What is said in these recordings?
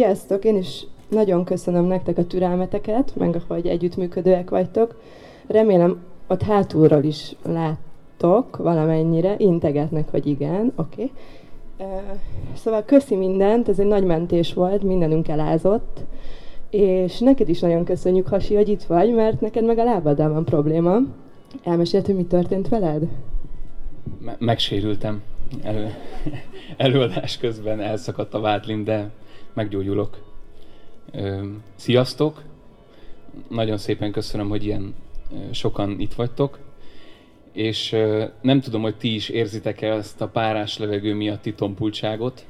Sziasztok! Én is nagyon köszönöm nektek a türelmeteket, meg hogy együttműködőek vagytok. Remélem ott hátulról is láttok valamennyire, integetnek, hogy igen, oké. Okay. Szóval köszi mindent, ez egy nagy mentés volt, mindenünk elázott. És neked is nagyon köszönjük, Hasi, hogy itt vagy, mert neked meg a lábaddal van probléma. Elmesélt, hogy mi történt veled? Me- megsérültem. Elő, előadás közben elszakadt a vádlim, de meggyógyulok. Sziasztok! Nagyon szépen köszönöm, hogy ilyen sokan itt vagytok, és nem tudom, hogy ti is érzitek-e ezt a párás levegő miatti tompultságot.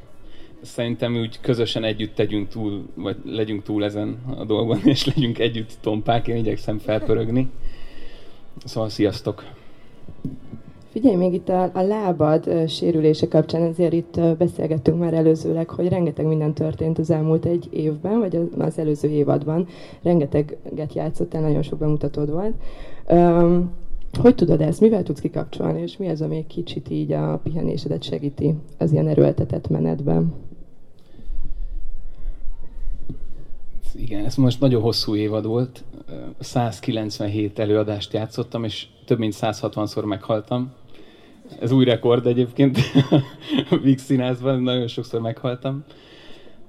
Szerintem úgy közösen együtt tegyünk túl, vagy legyünk túl ezen a dolgon, és legyünk együtt tompák, én igyekszem felpörögni. Szóval sziasztok! Figyelj, még itt a, a lábad sérülése kapcsán, ezért itt beszélgettünk már előzőleg, hogy rengeteg minden történt az elmúlt egy évben, vagy az előző évadban. Rengeteget játszottál, nagyon sok bemutatód volt. Um, hogy tudod ezt? Mivel tudsz kikapcsolni, és mi az, ami egy kicsit így a pihenésedet segíti az ilyen erőltetett menetben? Igen, ez most nagyon hosszú évad volt. 197 előadást játszottam, és több mint 160-szor meghaltam. Ez új rekord egyébként a Vix színházban, nagyon sokszor meghaltam.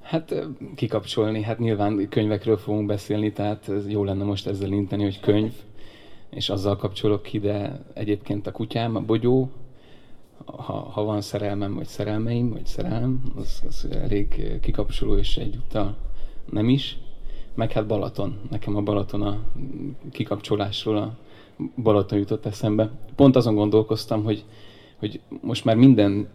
Hát kikapcsolni, hát nyilván könyvekről fogunk beszélni, tehát jó lenne most ezzel inteni, hogy könyv, és azzal kapcsolok ki, de egyébként a kutyám, a bogyó, ha, ha van szerelmem, vagy szerelmeim, vagy szerelem, az, az elég kikapcsoló, és egyúttal nem is. Meg hát Balaton. Nekem a Balaton a kikapcsolásról a Balaton jutott eszembe. Pont azon gondolkoztam, hogy hogy most már minden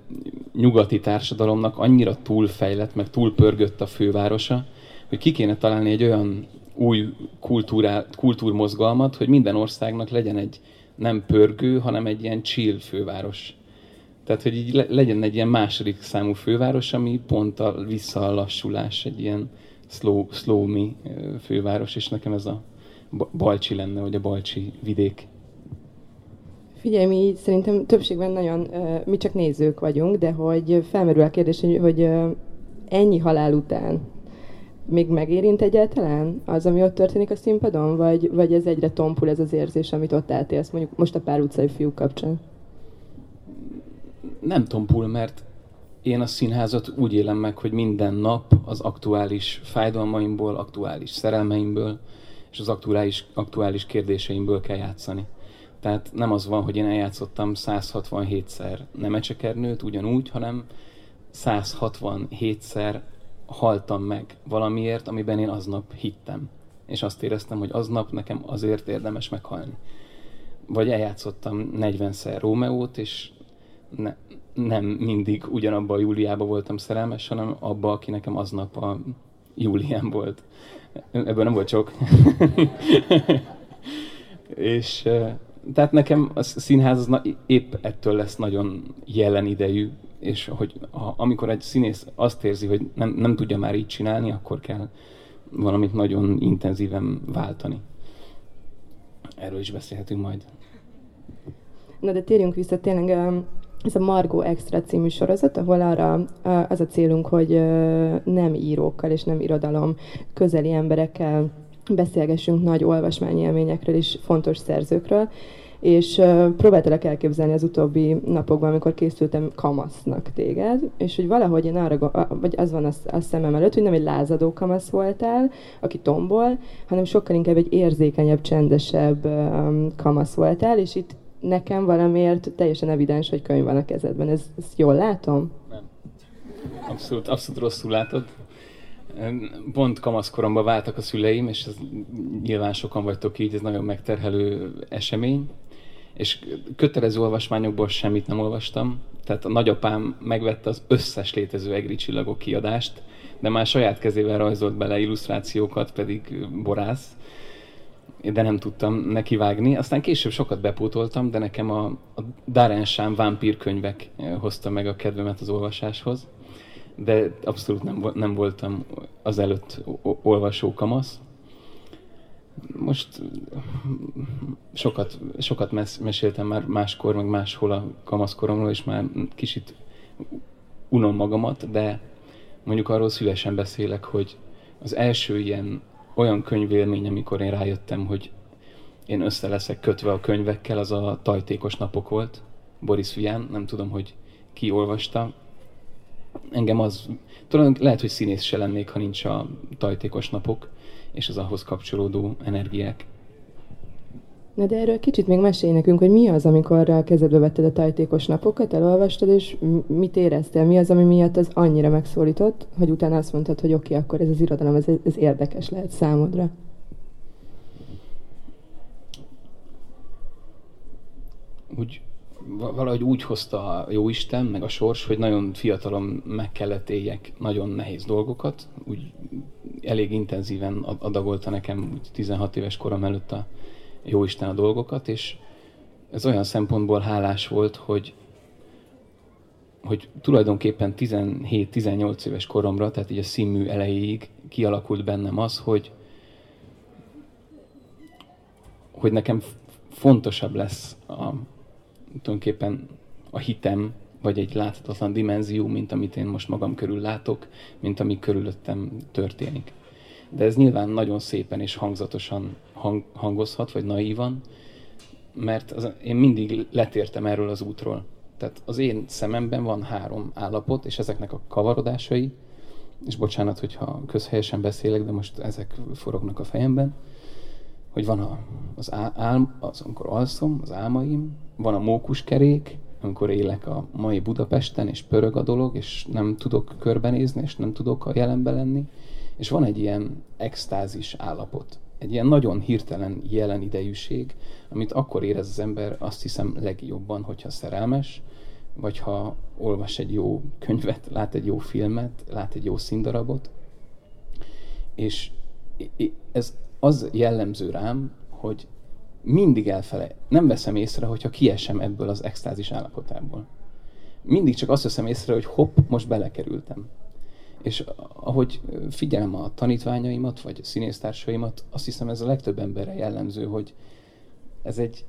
nyugati társadalomnak annyira túlfejlett, meg túlpörgött a fővárosa, hogy ki kéne találni egy olyan új kultúrá, kultúrmozgalmat, hogy minden országnak legyen egy nem pörgő, hanem egy ilyen chill főváros. Tehát, hogy így legyen egy ilyen második számú főváros, ami pont a visszalassulás, egy ilyen slow, slow me főváros, és nekem ez a Balcsi lenne, vagy a Balcsi vidék. Figyelj, mi szerintem többségben nagyon, mi csak nézők vagyunk, de hogy felmerül a kérdés, hogy ennyi halál után még megérint egyáltalán az, ami ott történik a színpadon, vagy, vagy ez egyre tompul ez az érzés, amit ott átélsz, mondjuk most a pár utcai fiúk kapcsán? Nem tompul, mert én a színházat úgy élem meg, hogy minden nap az aktuális fájdalmaimból, aktuális szerelmeimből és az aktuális, aktuális kérdéseimből kell játszani. Tehát nem az van, hogy én eljátszottam 167-szer Nemecsekernőt ugyanúgy, hanem 167-szer haltam meg valamiért, amiben én aznap hittem. És azt éreztem, hogy aznap nekem azért érdemes meghalni. Vagy eljátszottam 40-szer Rómeót, és ne, nem mindig ugyanabba a Júliába voltam szerelmes, hanem abba, aki nekem aznap a Júlián volt. Ebből nem volt sok. és tehát nekem a színház az na, épp ettől lesz nagyon jelen idejű, és hogy ha, amikor egy színész azt érzi, hogy nem, nem tudja már így csinálni, akkor kell valamit nagyon intenzíven váltani. Erről is beszélhetünk majd. Na de térjünk vissza tényleg ez a Margo Extra című sorozat, ahol arra az a célunk, hogy nem írókkal és nem irodalom közeli emberekkel beszélgessünk nagy olvasmányélményekről és fontos szerzőkről, és próbáltalak elképzelni az utóbbi napokban, amikor készültem kamasznak téged, és hogy valahogy én arra, vagy az van a, a szemem előtt, hogy nem egy lázadó kamasz voltál, aki tombol, hanem sokkal inkább egy érzékenyebb, csendesebb kamasz voltál, és itt nekem valamiért teljesen evidens, hogy könyv van a kezedben. Ez, ezt jól látom? Nem. Abszolút, abszolút rosszul látod. Pont kamaszkoromban váltak a szüleim, és ez nyilván sokan vagytok így, ez nagyon megterhelő esemény. És kötelező olvasmányokból semmit nem olvastam. Tehát a nagyapám megvette az összes létező egri csillagok kiadást, de már saját kezével rajzolt bele illusztrációkat, pedig borász de nem tudtam nekivágni. Aztán később sokat bepótoltam, de nekem a, a Darren Sham vámpír könyvek hozta meg a kedvemet az olvasáshoz de abszolút nem, nem voltam az előtt olvasó kamasz. Most sokat, sokat mes- meséltem már máskor, meg máshol a kamaszkoromról, és már kicsit unom magamat, de mondjuk arról szívesen beszélek, hogy az első ilyen olyan könyvélmény, amikor én rájöttem, hogy én össze leszek kötve a könyvekkel, az a Tajtékos napok volt, Boris Vian, nem tudom, hogy ki olvasta. Engem az, talán lehet, hogy színész se lennék, ha nincs a Tajtékos napok, és az ahhoz kapcsolódó energiák. Na de erről kicsit még mesélj nekünk, hogy mi az, amikor a kezedbe vetted a tajtékos napokat, elolvastad, és mit éreztél? Mi az, ami miatt az annyira megszólított, hogy utána azt mondtad, hogy oké, okay, akkor ez az irodalom, ez, ez érdekes lehet számodra? Úgy, valahogy úgy hozta a Jóisten, meg a sors, hogy nagyon fiatalon meg kellett éljek nagyon nehéz dolgokat, úgy elég intenzíven adagolta nekem 16 éves korom előtt a jó Isten a dolgokat, és ez olyan szempontból hálás volt, hogy, hogy tulajdonképpen 17-18 éves koromra, tehát így a színmű elejéig kialakult bennem az, hogy, hogy nekem fontosabb lesz a, tulajdonképpen a hitem, vagy egy láthatatlan dimenzió, mint amit én most magam körül látok, mint ami körülöttem történik de ez nyilván nagyon szépen és hangzatosan hang, hangozhat, vagy naívan, mert az, én mindig letértem erről az útról. Tehát az én szememben van három állapot, és ezeknek a kavarodásai, és bocsánat, hogyha közhelyesen beszélek, de most ezek forognak a fejemben, hogy van a, az, ál, az, amikor alszom, az álmaim, van a mókuskerék, amikor élek a mai Budapesten, és pörög a dolog, és nem tudok körbenézni, és nem tudok a jelenben lenni, és van egy ilyen extázis állapot, egy ilyen nagyon hirtelen jelen idejűség, amit akkor érez az ember azt hiszem legjobban, hogyha szerelmes, vagy ha olvas egy jó könyvet, lát egy jó filmet, lát egy jó színdarabot. És ez az jellemző rám, hogy mindig elfele, nem veszem észre, hogyha kiesem ebből az extázis állapotából. Mindig csak azt veszem észre, hogy hopp, most belekerültem. És ahogy figyelem a tanítványaimat, vagy a színésztársaimat, azt hiszem ez a legtöbb emberre jellemző, hogy ez egy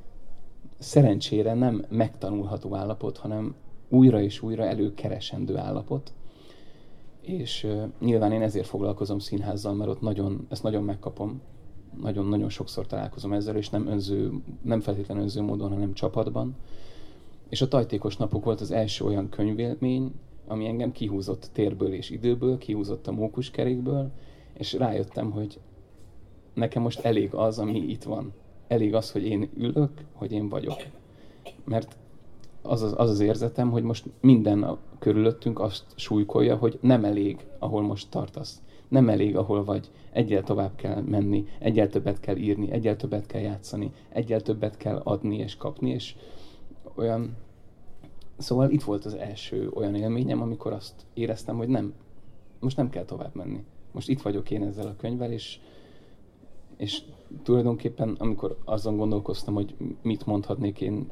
szerencsére nem megtanulható állapot, hanem újra és újra előkeresendő állapot. És uh, nyilván én ezért foglalkozom színházzal, mert ott nagyon, ezt nagyon megkapom. Nagyon-nagyon sokszor találkozom ezzel, és nem, önző, nem feltétlenül önző módon, hanem csapatban. És a Tajtékos Napok volt az első olyan könyvélmény, ami engem kihúzott térből és időből, kihúzott a mókuskerékből, és rájöttem, hogy nekem most elég az, ami itt van. Elég az, hogy én ülök, hogy én vagyok. Mert az az, az, az érzetem, hogy most minden a körülöttünk azt súlykolja, hogy nem elég, ahol most tartasz. Nem elég, ahol vagy. Egyel tovább kell menni, egyel többet kell írni, egyel többet kell játszani, egyel többet kell adni és kapni, és olyan Szóval itt volt az első olyan élményem, amikor azt éreztem, hogy nem, most nem kell tovább menni. Most itt vagyok én ezzel a könyvvel, és, és tulajdonképpen amikor azon gondolkoztam, hogy mit mondhatnék én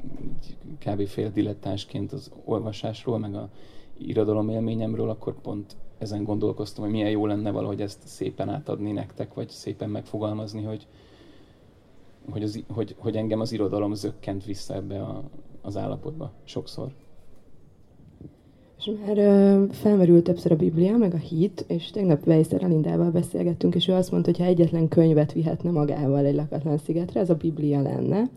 kb. fél dilettánsként az olvasásról, meg a irodalom élményemről, akkor pont ezen gondolkoztam, hogy milyen jó lenne valahogy ezt szépen átadni nektek, vagy szépen megfogalmazni, hogy, hogy, az, hogy, hogy engem az irodalom zökkent vissza ebbe a, az állapotba sokszor. És már uh, felmerült többször a Biblia, meg a hit, és tegnap Weiser Alindával beszélgettünk, és ő azt mondta, hogy ha egyetlen könyvet vihetne magával egy lakatlan szigetre, ez a Biblia lenne.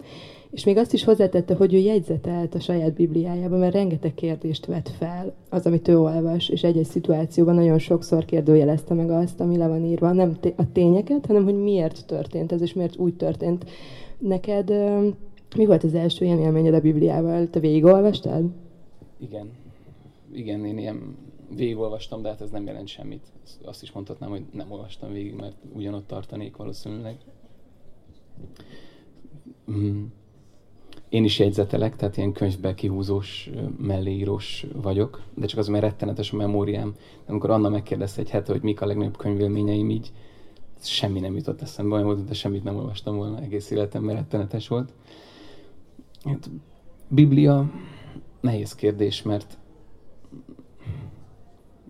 És még azt is hozzátette, hogy ő jegyzetelt a saját Bibliájába, mert rengeteg kérdést vett fel az, amit ő olvas, és egy-egy szituációban nagyon sokszor kérdőjelezte meg azt, ami le van írva, nem a tényeket, hanem hogy miért történt ez, és miért úgy történt. Neked mi volt az első ilyen élményed a Bibliával? Te végigolvastad? Igen, igen, én ilyen végigolvastam, de hát ez nem jelent semmit. Azt is mondhatnám, hogy nem olvastam végig, mert ugyanott tartanék valószínűleg. Mm. Én is jegyzetelek, tehát ilyen könyvbe kihúzós, melléírós vagyok, de csak az, mert rettenetes a memóriám. De amikor Anna megkérdezte egy hete, hogy mik a legnagyobb könyvélményeim, így semmi nem jutott eszembe, olyan volt, de semmit nem olvastam volna, egész életemben rettenetes volt. Hát, Biblia nehéz kérdés, mert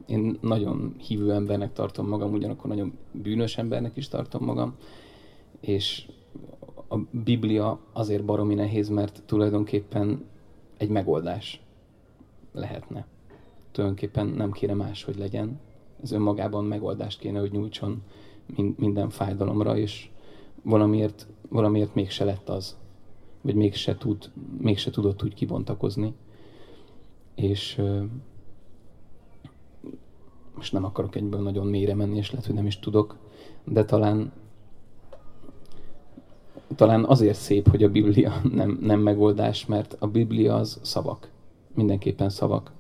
én nagyon hívő embernek tartom magam, ugyanakkor nagyon bűnös embernek is tartom magam, és a Biblia azért baromi nehéz, mert tulajdonképpen egy megoldás lehetne. Tulajdonképpen nem kéne más, hogy legyen, ez önmagában megoldást kéne, hogy nyújtson minden fájdalomra, és valamiért, valamiért mégse lett az, vagy mégse, tud, mégse tudott úgy kibontakozni. És most nem akarok egyből nagyon mélyre menni, és lehet, hogy nem is tudok, de talán talán azért szép, hogy a Biblia nem, nem megoldás, mert a Biblia az szavak. Mindenképpen szavak.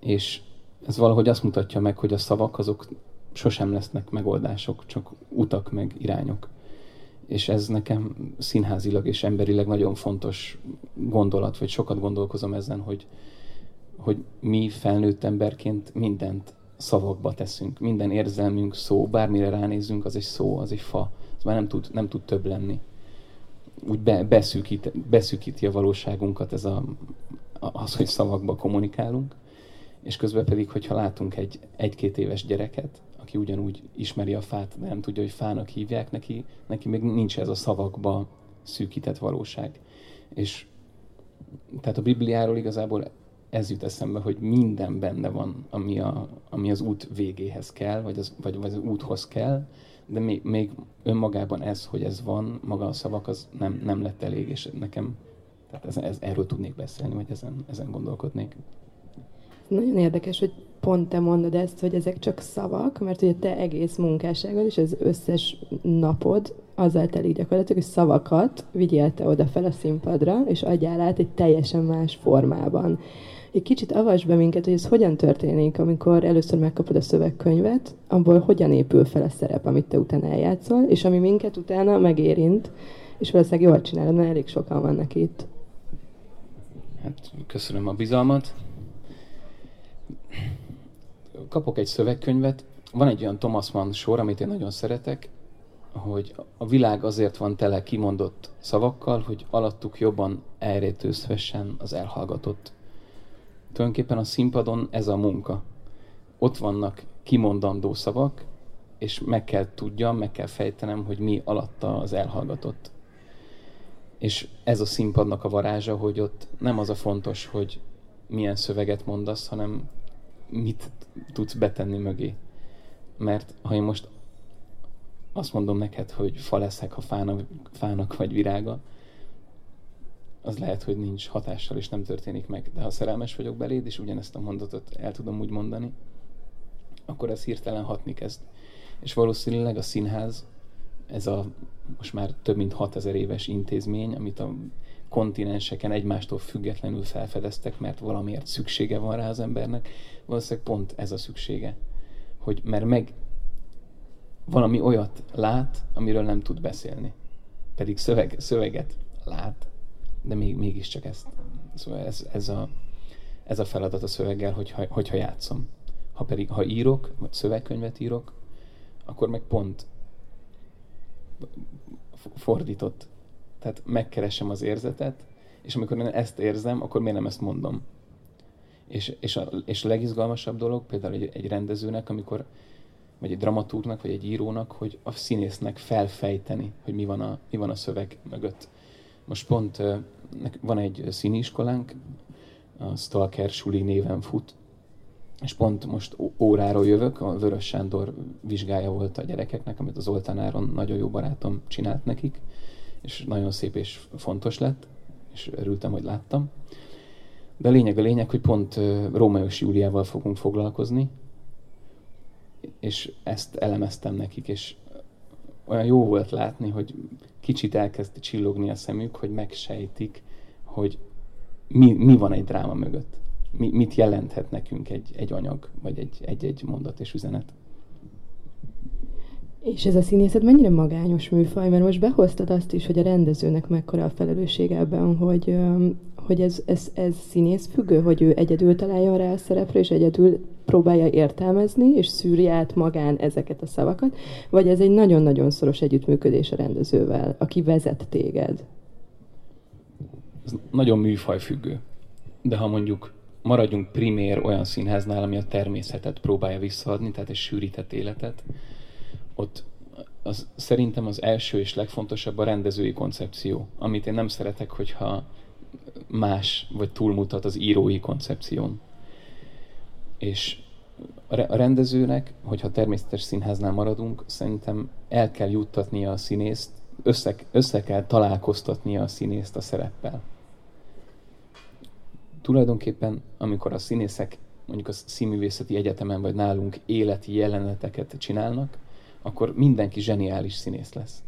És ez valahogy azt mutatja meg, hogy a szavak azok sosem lesznek megoldások, csak utak meg irányok. És ez nekem színházilag és emberileg nagyon fontos gondolat, vagy sokat gondolkozom ezen, hogy, hogy mi felnőtt emberként mindent szavakba teszünk. Minden érzelmünk szó, bármire ránézzünk, az egy szó, az egy fa. Az már nem tud, nem tud több lenni. Úgy be, beszűkít, beszűkíti a valóságunkat ez a, az, hogy szavakba kommunikálunk. És közben pedig, hogyha látunk egy egy-két éves gyereket, aki ugyanúgy ismeri a fát, de nem tudja, hogy fának hívják neki, neki még nincs ez a szavakba szűkített valóság. És tehát a Bibliáról igazából ez jut eszembe, hogy minden benne van, ami, a, ami az út végéhez kell, vagy az, vagy, vagy az úthoz kell, de még, még önmagában ez, hogy ez van, maga a szavak, az nem, nem lett elég, és nekem, tehát ez, ez, erről tudnék beszélni, vagy ezen, ezen gondolkodnék. Nagyon érdekes, hogy pont te mondod ezt, hogy ezek csak szavak, mert ugye te egész munkásságod és az összes napod azzal telik gyakorlatilag, hogy szavakat vigyél te oda fel a színpadra, és adjál át egy teljesen más formában. Egy kicsit avasd be minket, hogy ez hogyan történik, amikor először megkapod a szövegkönyvet, abból hogyan épül fel a szerep, amit te utána eljátszol, és ami minket utána megérint, és valószínűleg jól csinálod, mert elég sokan vannak itt. Hát köszönöm a bizalmat. Kapok egy szövegkönyvet, van egy olyan Thomas Mann sor, amit én nagyon szeretek, hogy a világ azért van tele kimondott szavakkal, hogy alattuk jobban elrétőzhessen az elhallgatott tulajdonképpen a színpadon ez a munka. Ott vannak kimondandó szavak, és meg kell tudjam, meg kell fejtenem, hogy mi alatta az elhallgatott. És ez a színpadnak a varázsa, hogy ott nem az a fontos, hogy milyen szöveget mondasz, hanem mit tudsz betenni mögé. Mert ha én most azt mondom neked, hogy fa leszek, ha fának, fának vagy virága, az lehet, hogy nincs hatással, és nem történik meg. De ha szerelmes vagyok beléd, és ugyanezt a mondatot el tudom úgy mondani, akkor ez hirtelen hatni kezd. És valószínűleg a színház, ez a most már több mint 6000 éves intézmény, amit a kontinenseken egymástól függetlenül felfedeztek, mert valamiért szüksége van rá az embernek, valószínűleg pont ez a szüksége. Hogy mert meg valami olyat lát, amiről nem tud beszélni. Pedig szöveg, szöveget lát, de még, mégiscsak ezt. Szóval ez, ez, a, ez a feladat a szöveggel, hogyha, hogyha játszom. Ha pedig, ha írok, vagy szövegkönyvet írok, akkor meg pont fordított. Tehát megkeresem az érzetet, és amikor én ezt érzem, akkor miért nem ezt mondom? És, és, a, és a legizgalmasabb dolog például egy, egy rendezőnek, amikor, vagy egy dramatúrnak, vagy egy írónak, hogy a színésznek felfejteni, hogy mi van a, mi van a szöveg mögött. Most pont van egy színiskolánk, a Stalker Suli néven fut, és pont most óráról jövök, a Vörös Sándor vizsgája volt a gyerekeknek, amit az Zoltán Áron nagyon jó barátom csinált nekik, és nagyon szép és fontos lett, és örültem, hogy láttam. De a lényeg a lényeg, hogy pont Rómeós Júliával fogunk foglalkozni, és ezt elemeztem nekik, és olyan jó volt látni, hogy kicsit elkezd csillogni a szemük, hogy megsejtik, hogy mi, mi van egy dráma mögött. Mi, mit jelenthet nekünk egy, egy anyag, vagy egy, egy-egy mondat és üzenet. És ez a színészet mennyire magányos műfaj, mert most behoztad azt is, hogy a rendezőnek mekkora a felelőssége ebben, hogy, hogy ez, ez, ez színész függő, hogy ő egyedül találja rá a szerepre, és egyedül próbálja értelmezni, és szűri át magán ezeket a szavakat, vagy ez egy nagyon-nagyon szoros együttműködés a rendezővel, aki vezet téged? Ez nagyon műfaj függő. De ha mondjuk maradjunk primér olyan színháznál, ami a természetet próbálja visszaadni, tehát egy sűrített életet, ott az, szerintem az első és legfontosabb a rendezői koncepció, amit én nem szeretek, hogyha más vagy túlmutat az írói koncepción. És a rendezőnek, hogyha természetes színháznál maradunk, szerintem el kell juttatnia a színészt, össze, össze kell találkoztatnia a színészt a szereppel. Tulajdonképpen, amikor a színészek mondjuk a színművészeti egyetemen vagy nálunk életi jeleneteket csinálnak, akkor mindenki zseniális színész lesz.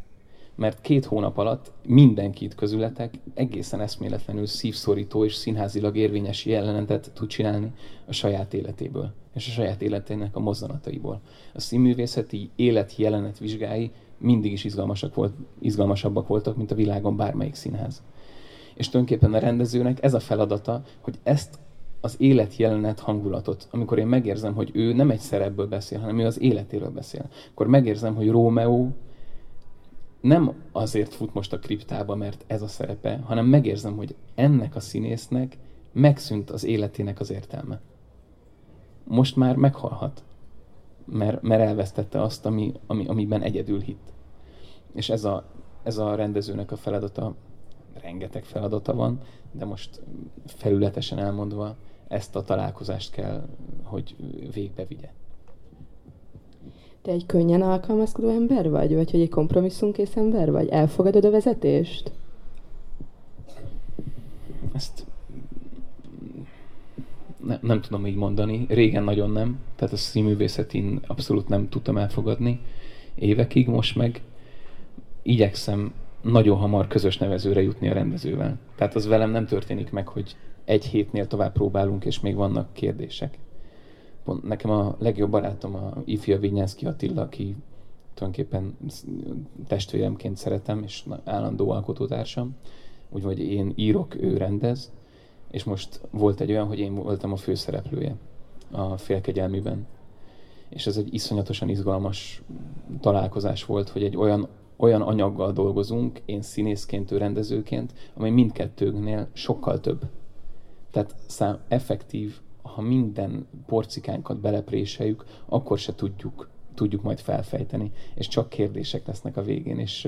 Mert két hónap alatt mindenkit közületek egészen eszméletlenül szívszorító és színházilag érvényes jelenetet tud csinálni a saját életéből és a saját életének a mozzanataiból. A színművészeti élet jelenet vizsgái mindig is izgalmasak volt, izgalmasabbak voltak, mint a világon bármelyik színház. És tulajdonképpen a rendezőnek ez a feladata, hogy ezt az életjelenet hangulatot, amikor én megérzem, hogy ő nem egy szerepből beszél, hanem ő az életéről beszél, akkor megérzem, hogy Rómeó nem azért fut most a kriptába, mert ez a szerepe, hanem megérzem, hogy ennek a színésznek megszűnt az életének az értelme. Most már meghalhat, mert, mert elvesztette azt, ami, ami, amiben egyedül hitt. És ez a, ez a rendezőnek a feladata, rengeteg feladata van, de most felületesen elmondva, ezt a találkozást kell, hogy végbe vigye. Te egy könnyen alkalmazkodó ember vagy? Vagy hogy egy kompromisszumkész ember vagy? Elfogadod a vezetést? Ezt ne, nem tudom így mondani. Régen nagyon nem. Tehát a színművészetén abszolút nem tudtam elfogadni. Évekig most meg igyekszem nagyon hamar közös nevezőre jutni a rendezővel. Tehát az velem nem történik meg, hogy egy hétnél tovább próbálunk, és még vannak kérdések. Nekem a legjobb barátom a ifja Vinyánszki Attila, aki tulajdonképpen testvéremként szeretem, és állandó alkotótársam. Úgyhogy én írok, ő rendez, és most volt egy olyan, hogy én voltam a főszereplője a félkegyelmiben. És ez egy iszonyatosan izgalmas találkozás volt, hogy egy olyan, olyan anyaggal dolgozunk, én színészként, ő rendezőként, amely mindkettőnknél sokkal több. Tehát szám, effektív, ha minden porcikánkat belepréseljük, akkor se tudjuk, tudjuk majd felfejteni, és csak kérdések lesznek a végén, és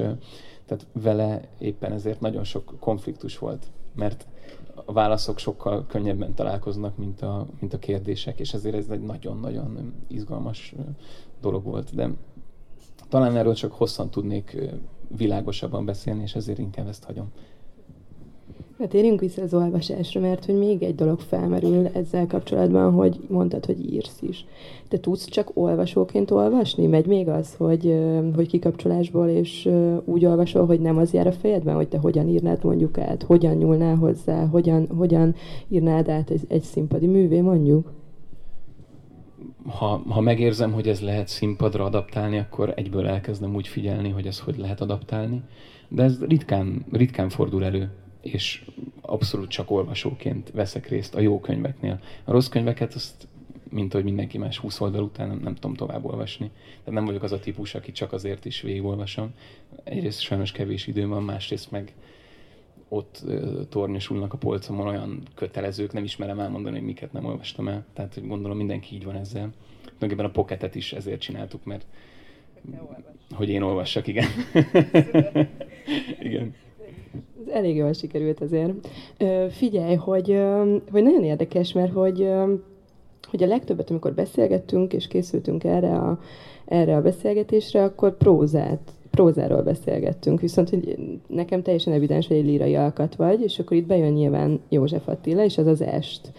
tehát vele éppen ezért nagyon sok konfliktus volt, mert a válaszok sokkal könnyebben találkoznak, mint a, mint a kérdések, és ezért ez egy nagyon-nagyon izgalmas dolog volt, de talán erről csak hosszan tudnék világosabban beszélni, és ezért inkább ezt hagyom. Hát térjünk vissza az olvasásra, mert hogy még egy dolog felmerül ezzel kapcsolatban, hogy mondtad, hogy írsz is. Te tudsz csak olvasóként olvasni? Megy még az, hogy, hogy kikapcsolásból és úgy olvasol, hogy nem az jár a fejedben, hogy te hogyan írnád mondjuk át, hogyan nyúlnál hozzá, hogyan, hogyan írnád át egy, egy színpadi művé mondjuk? Ha, ha megérzem, hogy ez lehet színpadra adaptálni, akkor egyből elkezdem úgy figyelni, hogy ez hogy lehet adaptálni. De ez ritkán, ritkán fordul elő és abszolút csak olvasóként veszek részt a jó könyveknél. A rossz könyveket azt mint hogy mindenki más 20 oldal után nem, nem tudom tovább olvasni. Tehát nem vagyok az a típus, aki csak azért is végigolvasom. Egyrészt sajnos kevés időm van, másrészt meg ott tornyosulnak a polcomon olyan kötelezők, nem ismerem elmondani, hogy miket nem olvastam el. Tehát hogy gondolom mindenki így van ezzel. Tulajdonképpen a pocketet is ezért csináltuk, mert hogy én olvassak, igen. igen elég jól sikerült azért. Figyelj, hogy, hogy nagyon érdekes, mert hogy, hogy a legtöbbet, amikor beszélgettünk és készültünk erre a, erre a beszélgetésre, akkor prózát, prózáról beszélgettünk, viszont hogy nekem teljesen evidens, hogy egy lírai alkat vagy, és akkor itt bejön nyilván József Attila, és az az est.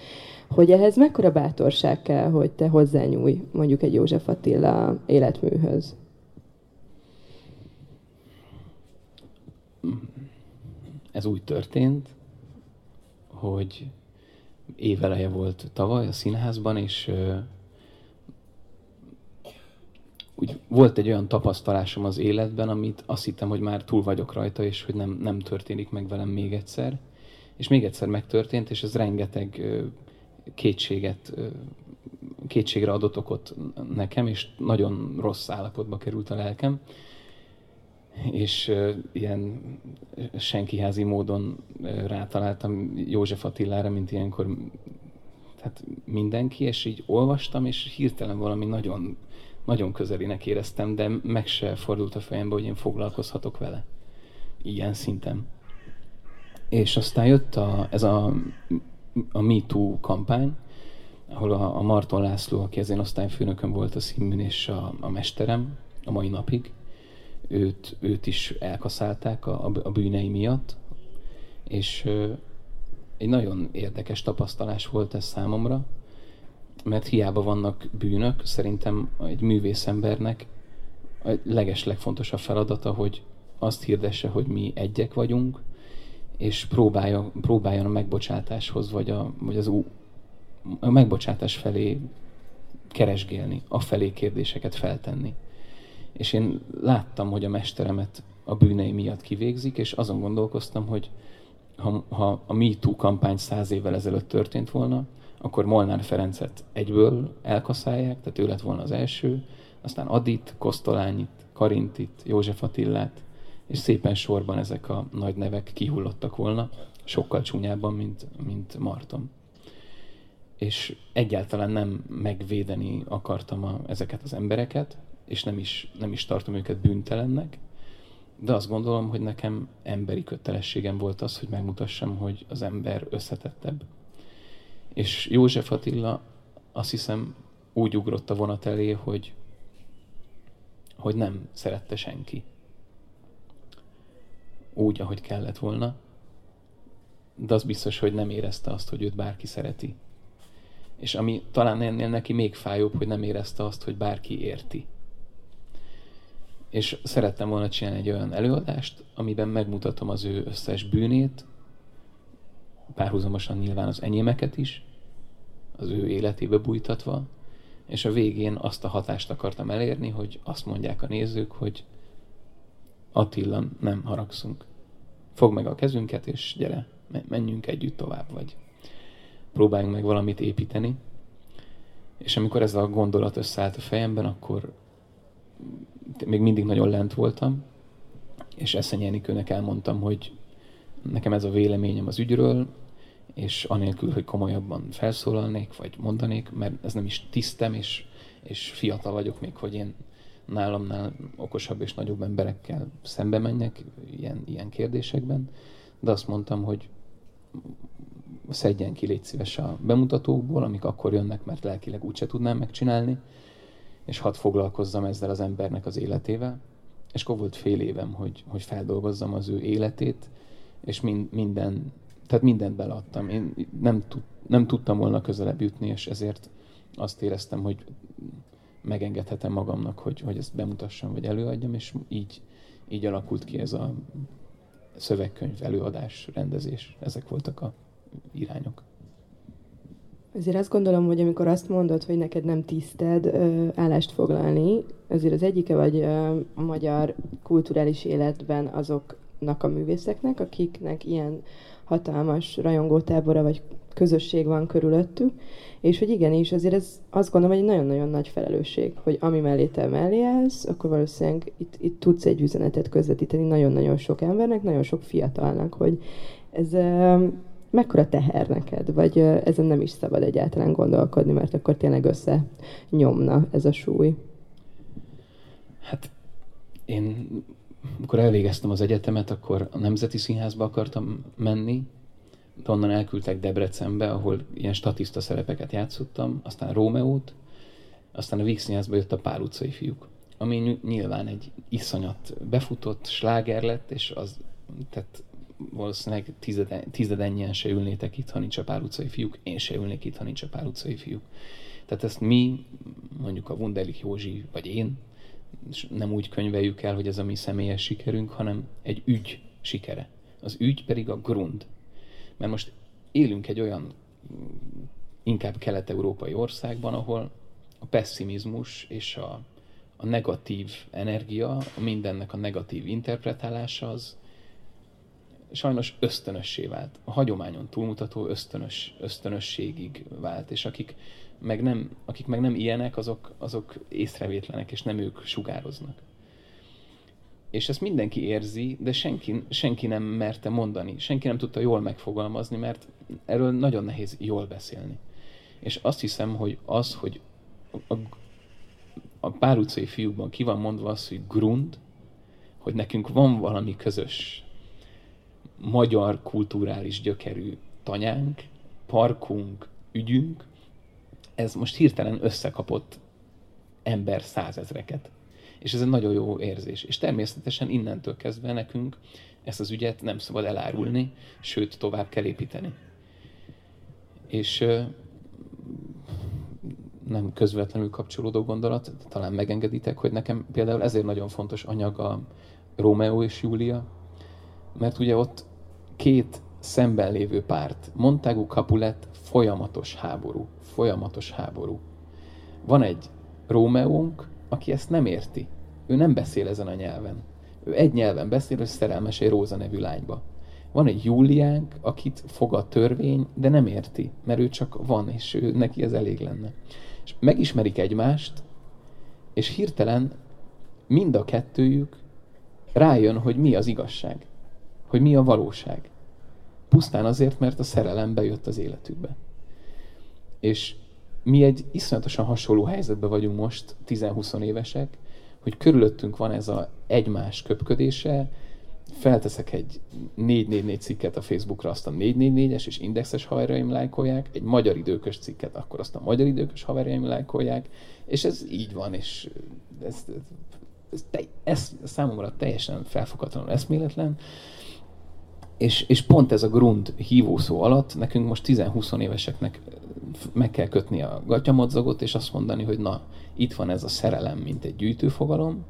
Hogy ehhez mekkora bátorság kell, hogy te hozzányúj mondjuk egy József Attila életműhöz? Ez úgy történt, hogy éveleje volt tavaly a színházban, és uh, úgy volt egy olyan tapasztalásom az életben, amit azt hittem, hogy már túl vagyok rajta, és hogy nem, nem történik meg velem még egyszer. És még egyszer megtörtént, és ez rengeteg uh, kétséget, uh, kétségre adott okot nekem, és nagyon rossz állapotba került a lelkem és ilyen senkiházi módon rátaláltam József Attilára, mint ilyenkor tehát mindenki, és így olvastam, és hirtelen valami nagyon, nagyon közelinek éreztem, de meg se fordult a fejembe, hogy én foglalkozhatok vele. Ilyen szinten. És aztán jött a, ez a, a MeToo kampány, ahol a, a Marton László, aki az én osztályfőnököm volt a színműn, és a, a mesterem a mai napig, őt, őt is elkaszálták a, a bűnei miatt, és egy nagyon érdekes tapasztalás volt ez számomra, mert hiába vannak bűnök, szerintem egy művészembernek a leges legfontosabb feladata, hogy azt hirdesse, hogy mi egyek vagyunk, és próbálja, próbáljon a megbocsátáshoz, vagy, a, vagy az a megbocsátás felé keresgélni, a felé kérdéseket feltenni. És én láttam, hogy a mesteremet a bűnei miatt kivégzik, és azon gondolkoztam, hogy ha, ha a MeToo kampány száz évvel ezelőtt történt volna, akkor Molnár Ferencet egyből elkaszálják, tehát ő lett volna az első, aztán Adit, Kosztolányit, Karintit, József Attillát, és szépen sorban ezek a nagy nevek kihullottak volna, sokkal csúnyábban, mint, mint Marton. És egyáltalán nem megvédeni akartam a, ezeket az embereket, és nem is, nem is tartom őket bűntelennek, de azt gondolom, hogy nekem emberi kötelességem volt az, hogy megmutassam, hogy az ember összetettebb. És József Attila azt hiszem úgy ugrott a vonat elé, hogy, hogy nem szerette senki. Úgy, ahogy kellett volna, de az biztos, hogy nem érezte azt, hogy őt bárki szereti. És ami talán ennél neki még fájóbb, hogy nem érezte azt, hogy bárki érti és szerettem volna csinálni egy olyan előadást, amiben megmutatom az ő összes bűnét, párhuzamosan nyilván az enyémeket is, az ő életébe bújtatva, és a végén azt a hatást akartam elérni, hogy azt mondják a nézők, hogy Attila, nem haragszunk. Fogd meg a kezünket, és gyere, menjünk együtt tovább, vagy próbáljunk meg valamit építeni. És amikor ez a gondolat összeállt a fejemben, akkor még mindig nagyon lent voltam, és Eszenyi Enikőnek elmondtam, hogy nekem ez a véleményem az ügyről, és anélkül, hogy komolyabban felszólalnék, vagy mondanék, mert ez nem is tisztem, és, és fiatal vagyok még, hogy én nálamnál okosabb és nagyobb emberekkel szembe menjek ilyen, ilyen kérdésekben, de azt mondtam, hogy szedjen ki, légy szíves a bemutatókból, amik akkor jönnek, mert lelkileg úgyse tudnám megcsinálni, és hadd foglalkozzam ezzel az embernek az életével. És akkor volt fél évem, hogy, hogy feldolgozzam az ő életét, és mind, minden, tehát mindent beleadtam. Én nem, tud, nem tudtam volna közelebb jutni, és ezért azt éreztem, hogy megengedhetem magamnak, hogy, hogy ezt bemutassam, vagy előadjam, és így, így alakult ki ez a szövegkönyv, előadás, rendezés. Ezek voltak a irányok. Azért azt gondolom, hogy amikor azt mondod, hogy neked nem tiszted ö, állást foglalni, azért az egyike vagy ö, a magyar kulturális életben azoknak a művészeknek, akiknek ilyen hatalmas rajongótábora vagy közösség van körülöttük, és hogy igenis, azért ez azt gondolom, hogy egy nagyon-nagyon nagy felelősség, hogy ami mellé te mellé állsz, akkor valószínűleg itt, itt tudsz egy üzenetet közvetíteni nagyon-nagyon sok embernek, nagyon sok fiatalnak, hogy ez mekkora teher neked, vagy ezen nem is szabad egyáltalán gondolkodni, mert akkor tényleg össze nyomna ez a súly? Hát én, amikor elvégeztem az egyetemet, akkor a Nemzeti Színházba akartam menni, de onnan elküldtek Debrecenbe, ahol ilyen statiszta szerepeket játszottam, aztán Rómeót, aztán a Víg Színházba jött a Pál utcai fiúk, ami nyilván egy iszonyat befutott sláger lett, és az, tehát valószínűleg tized, tizedennyien se ülnétek itt, ha nincs a pár utcai fiúk, én se ülnék itt, ha nincs a pár utcai fiúk. Tehát ezt mi, mondjuk a Wunderlich Józsi, vagy én, nem úgy könyveljük el, hogy ez a mi személyes sikerünk, hanem egy ügy sikere. Az ügy pedig a grund. Mert most élünk egy olyan inkább kelet-európai országban, ahol a pessimizmus és a, a negatív energia, a mindennek a negatív interpretálása az, sajnos ösztönössé vált. A hagyományon túlmutató ösztönös, ösztönösségig vált, és akik meg nem, akik meg nem ilyenek, azok, azok észrevétlenek, és nem ők sugároznak. És ezt mindenki érzi, de senki, senki nem merte mondani, senki nem tudta jól megfogalmazni, mert erről nagyon nehéz jól beszélni. És azt hiszem, hogy az, hogy a, a pár utcai fiúkban ki van mondva az, hogy grund, hogy nekünk van valami közös magyar kulturális gyökerű tanyánk, parkunk, ügyünk, ez most hirtelen összekapott ember százezreket. És ez egy nagyon jó érzés. És természetesen innentől kezdve nekünk ezt az ügyet nem szabad elárulni, sőt, tovább kell építeni. És nem közvetlenül kapcsolódó gondolat, talán megengeditek, hogy nekem például ezért nagyon fontos anyag a Rómeó és Júlia, mert ugye ott két szemben lévő párt, Montagu Capulet, folyamatos háború, folyamatos háború. Van egy Rómeónk, aki ezt nem érti. Ő nem beszél ezen a nyelven. Ő egy nyelven beszél, hogy szerelmes egy Róza nevű lányba. Van egy Júliánk, akit fog a törvény, de nem érti, mert ő csak van, és ő, neki ez elég lenne. És megismerik egymást, és hirtelen mind a kettőjük rájön, hogy mi az igazság, hogy mi a valóság. Pusztán azért, mert a szerelem bejött az életükbe. És mi egy iszonyatosan hasonló helyzetben vagyunk most, 10-20 évesek, hogy körülöttünk van ez a egymás köpködése, felteszek egy 444 cikket a Facebookra, azt a 444-es és indexes haverjaim lájkolják, egy magyar időkös cikket, akkor azt a magyar időkös haverjaim lájkolják, és ez így van, és ez, ez, ez, ez számomra teljesen felfoghatatlanul eszméletlen, és, és pont ez a grund hívószó alatt nekünk most 10-20 éveseknek meg kell kötni a gatyamadzagot, és azt mondani, hogy na, itt van ez a szerelem, mint egy gyűjtőfogalom,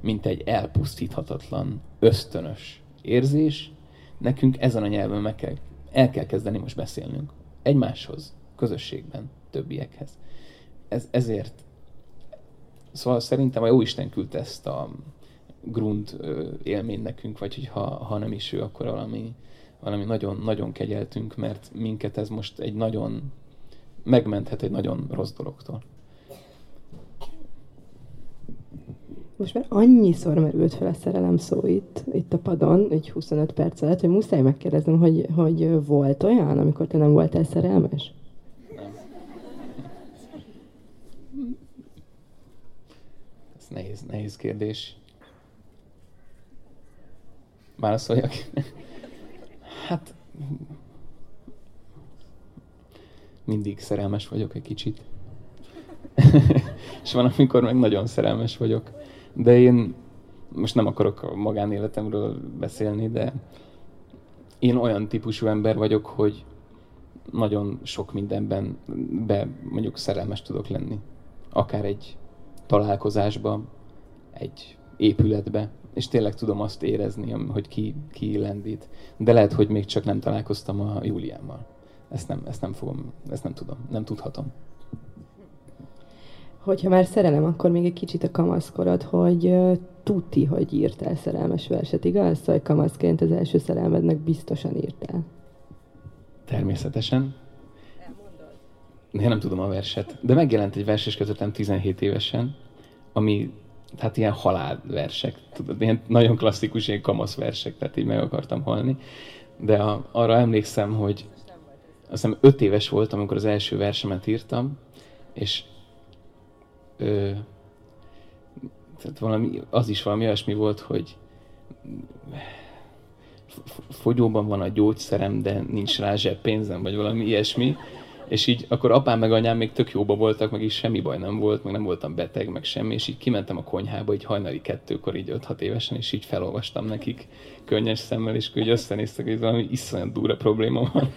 mint egy elpusztíthatatlan, ösztönös érzés, nekünk ezen a nyelven meg kell, el kell kezdeni most beszélnünk. Egymáshoz, közösségben, többiekhez. Ez, ezért, szóval szerintem a Jóisten küldte ezt a grund élmény nekünk, vagy hogy ha, ha nem is ő, akkor valami, valami nagyon, nagyon kegyeltünk, mert minket ez most egy nagyon megmenthet egy nagyon rossz dologtól. Most már annyiszor merült fel a szerelem szó itt, itt a padon, egy 25 perc alatt, hogy muszáj megkérdeznem, hogy, hogy volt olyan, amikor te nem voltál szerelmes? Nem. Ez nehéz, nehéz kérdés. Válaszoljak? Hát mindig szerelmes vagyok egy kicsit. és van, amikor meg nagyon szerelmes vagyok. De én most nem akarok a magánéletemről beszélni, de én olyan típusú ember vagyok, hogy nagyon sok mindenben be mondjuk szerelmes tudok lenni. Akár egy találkozásba, egy épületbe, és tényleg tudom azt érezni, hogy ki, ki lendít. De lehet, hogy még csak nem találkoztam a Júliámmal. Ezt nem, ezt nem fogom, ezt nem tudom, nem tudhatom. Hogyha már szerelem, akkor még egy kicsit a kamaszkorod, hogy uh, tuti, hogy írtál szerelmes verset, igaz? Szóval kamaszként az első szerelmednek biztosan írtál. Természetesen. Én nem tudom a verset, de megjelent egy vers, és közöttem 17 évesen, ami hát ilyen halálversek, tudod, ilyen nagyon klasszikus, ilyen kamasz versek, tehát így meg akartam halni. De a, arra emlékszem, hogy azt hiszem öt éves voltam, amikor az első versemet írtam, és ö, tehát valami, az is valami olyasmi volt, hogy fogyóban van a gyógyszerem, de nincs rá pénzem, vagy valami ilyesmi. És így akkor apám meg anyám még tök jóba voltak, meg is semmi baj nem volt, meg nem voltam beteg, meg semmi, és így kimentem a konyhába, így hajnali kettőkor, így 5-6 évesen, és így felolvastam nekik könnyes szemmel, és hogy összenéztek, hogy valami iszonyat durva probléma van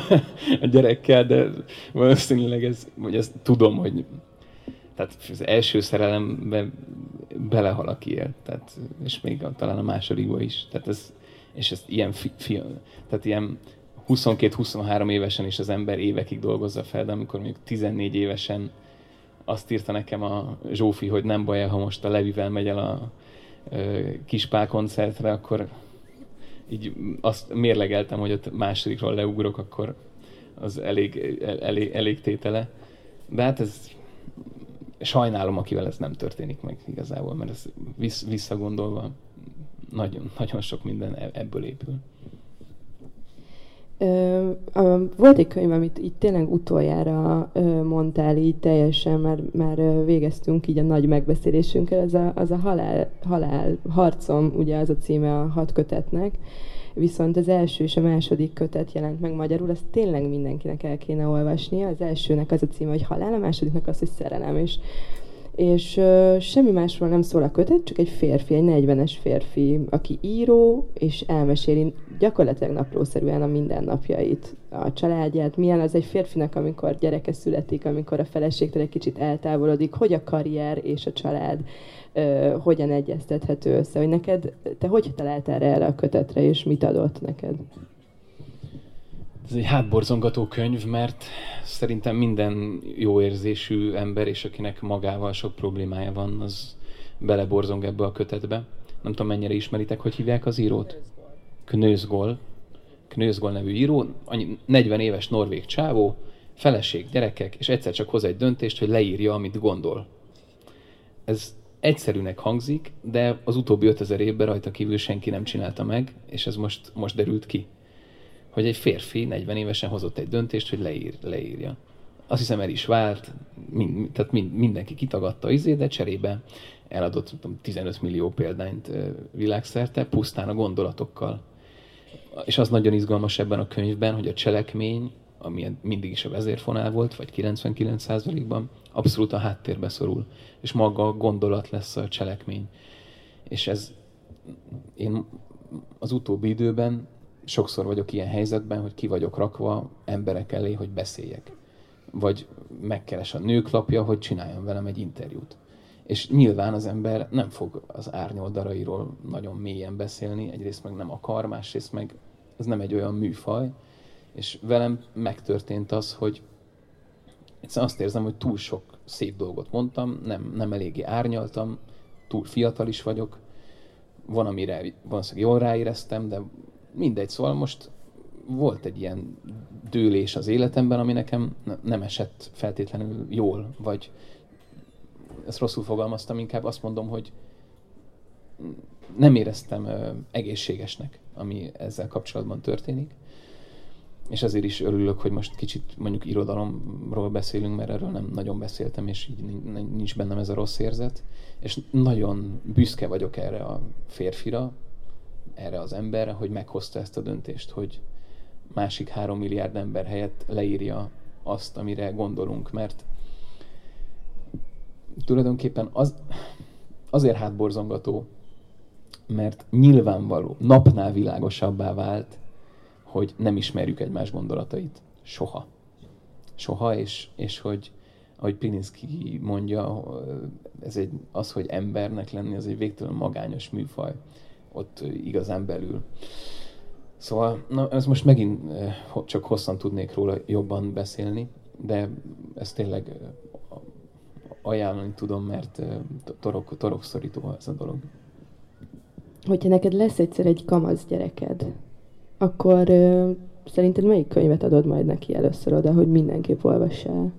a gyerekkel, de valószínűleg ez, vagy ezt tudom, hogy tehát az első szerelemben belehal, aki él, tehát, és még a, talán a másodikban is. Tehát ez, és ez ilyen, fi, fi, tehát ilyen 22-23 évesen is az ember évekig dolgozza fel, de amikor mondjuk 14 évesen azt írta nekem a Zsófi, hogy nem baj, ha most a Levivel megy el a Kispál koncertre, akkor így azt mérlegeltem, hogy ott másodikról leugrok, akkor az elég, elég, elég tétele. De hát ez sajnálom, akivel ez nem történik meg igazából, mert ez visszagondolva nagyon, nagyon sok minden e-, ebből épül. Volt egy könyv, amit így tényleg utoljára mondtál, így teljesen, már, már végeztünk így a nagy megbeszélésünkkel, az a, az a halál, halál harcom, ugye az a címe a hat kötetnek, viszont az első és a második kötet jelent meg magyarul, azt tényleg mindenkinek el kéne olvasnia. Az elsőnek az a címe, hogy halál, a másodiknak az, hogy szerelem, és és uh, semmi másról nem szól a kötet, csak egy férfi, egy 40-es férfi, aki író, és elmeséli gyakorlatilag naplószerűen a mindennapjait, a családját, milyen az egy férfinak, amikor gyereke születik, amikor a feleségtől egy kicsit eltávolodik, hogy a karrier és a család uh, hogyan egyeztethető össze, hogy neked, te hogy találtál erre a kötetre, és mit adott neked? Ez egy hátborzongató könyv, mert szerintem minden jó érzésű ember, és akinek magával sok problémája van, az beleborzong ebbe a kötetbe. Nem tudom, mennyire ismeritek, hogy hívják az írót? Knőzgol. Knőzgol nevű író, 40 éves norvég csávó, feleség, gyerekek, és egyszer csak hoz egy döntést, hogy leírja, amit gondol. Ez egyszerűnek hangzik, de az utóbbi 5000 évben rajta kívül senki nem csinálta meg, és ez most, most derült ki hogy egy férfi 40 évesen hozott egy döntést, hogy leír, leírja. Azt hiszem el is vált, mind, tehát mind, mindenki kitagadta izé, de cserébe eladott tudom, 15 millió példányt világszerte, pusztán a gondolatokkal. És az nagyon izgalmas ebben a könyvben, hogy a cselekmény, ami mindig is a vezérfonál volt, vagy 99%-ban, abszolút a háttérbe szorul. És maga a gondolat lesz a cselekmény. És ez én az utóbbi időben sokszor vagyok ilyen helyzetben, hogy ki vagyok rakva emberek elé, hogy beszéljek. Vagy megkeres a nőklapja, hogy csináljon velem egy interjút. És nyilván az ember nem fog az árnyoldarairól nagyon mélyen beszélni, egyrészt meg nem akar, másrészt meg ez nem egy olyan műfaj, és velem megtörtént az, hogy egyszerűen azt érzem, hogy túl sok szép dolgot mondtam, nem, nem eléggé árnyaltam, túl fiatal is vagyok, van, amire valószínűleg jól ráéreztem, de mindegy, szóval most volt egy ilyen dőlés az életemben, ami nekem nem esett feltétlenül jól, vagy ezt rosszul fogalmaztam, inkább azt mondom, hogy nem éreztem egészségesnek, ami ezzel kapcsolatban történik. És azért is örülök, hogy most kicsit mondjuk irodalomról beszélünk, mert erről nem nagyon beszéltem, és így nincs bennem ez a rossz érzet. És nagyon büszke vagyok erre a férfira, erre az emberre, hogy meghozta ezt a döntést, hogy másik három milliárd ember helyett leírja azt, amire gondolunk, mert tulajdonképpen az, azért hátborzongató, mert nyilvánvaló, napnál világosabbá vált, hogy nem ismerjük egymás gondolatait. Soha. Soha, és, és hogy ahogy Pilinszki mondja, ez egy, az, hogy embernek lenni, az egy végtelen magányos műfaj ott igazán belül. Szóval, na, ez most megint csak hosszan tudnék róla jobban beszélni, de ez tényleg ajánlani tudom, mert torok, torokszorító ez a dolog. Hogyha neked lesz egyszer egy kamasz gyereked, akkor ö, szerinted melyik könyvet adod majd neki először oda, hogy mindenképp olvassa el?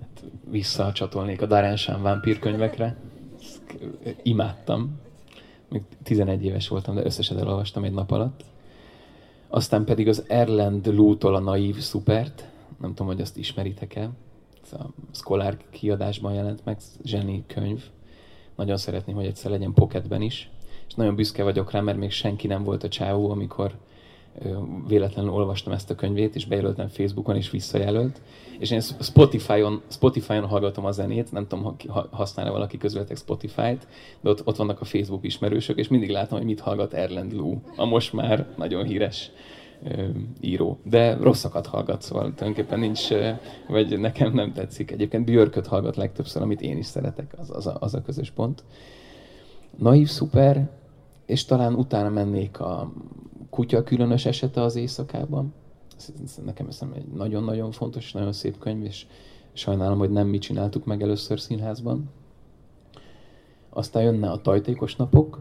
Hát visszacsatolnék a Darán vámpír könyvekre. Imádtam még 11 éves voltam, de összeset elolvastam egy nap alatt. Aztán pedig az Erland Lútól a Naív Szupert, nem tudom, hogy azt ismeritek-e, ez a Scholar kiadásban jelent meg, zseni könyv. Nagyon szeretném, hogy egyszer legyen pocketben is. És nagyon büszke vagyok rá, mert még senki nem volt a csávó, amikor véletlenül olvastam ezt a könyvét, és bejelöltem Facebookon, és visszajelölt. És én Spotify-on, Spotify-on hallgatom a zenét, nem tudom, használja valaki közületek Spotify-t, de ott, ott vannak a Facebook ismerősök, és mindig látom, hogy mit hallgat Erland Lou, a most már nagyon híres ö, író. De rosszakat hallgat, szóval tulajdonképpen nincs, vagy nekem nem tetszik. Egyébként Björköt hallgat legtöbbször, amit én is szeretek, az, az, a, az a közös pont. Naív szuper, és talán utána mennék a kutya különös esete az éjszakában. Nekem ez egy nagyon-nagyon fontos, nagyon szép könyv, és sajnálom, hogy nem mi csináltuk meg először színházban. Aztán jönne a tajtékos napok,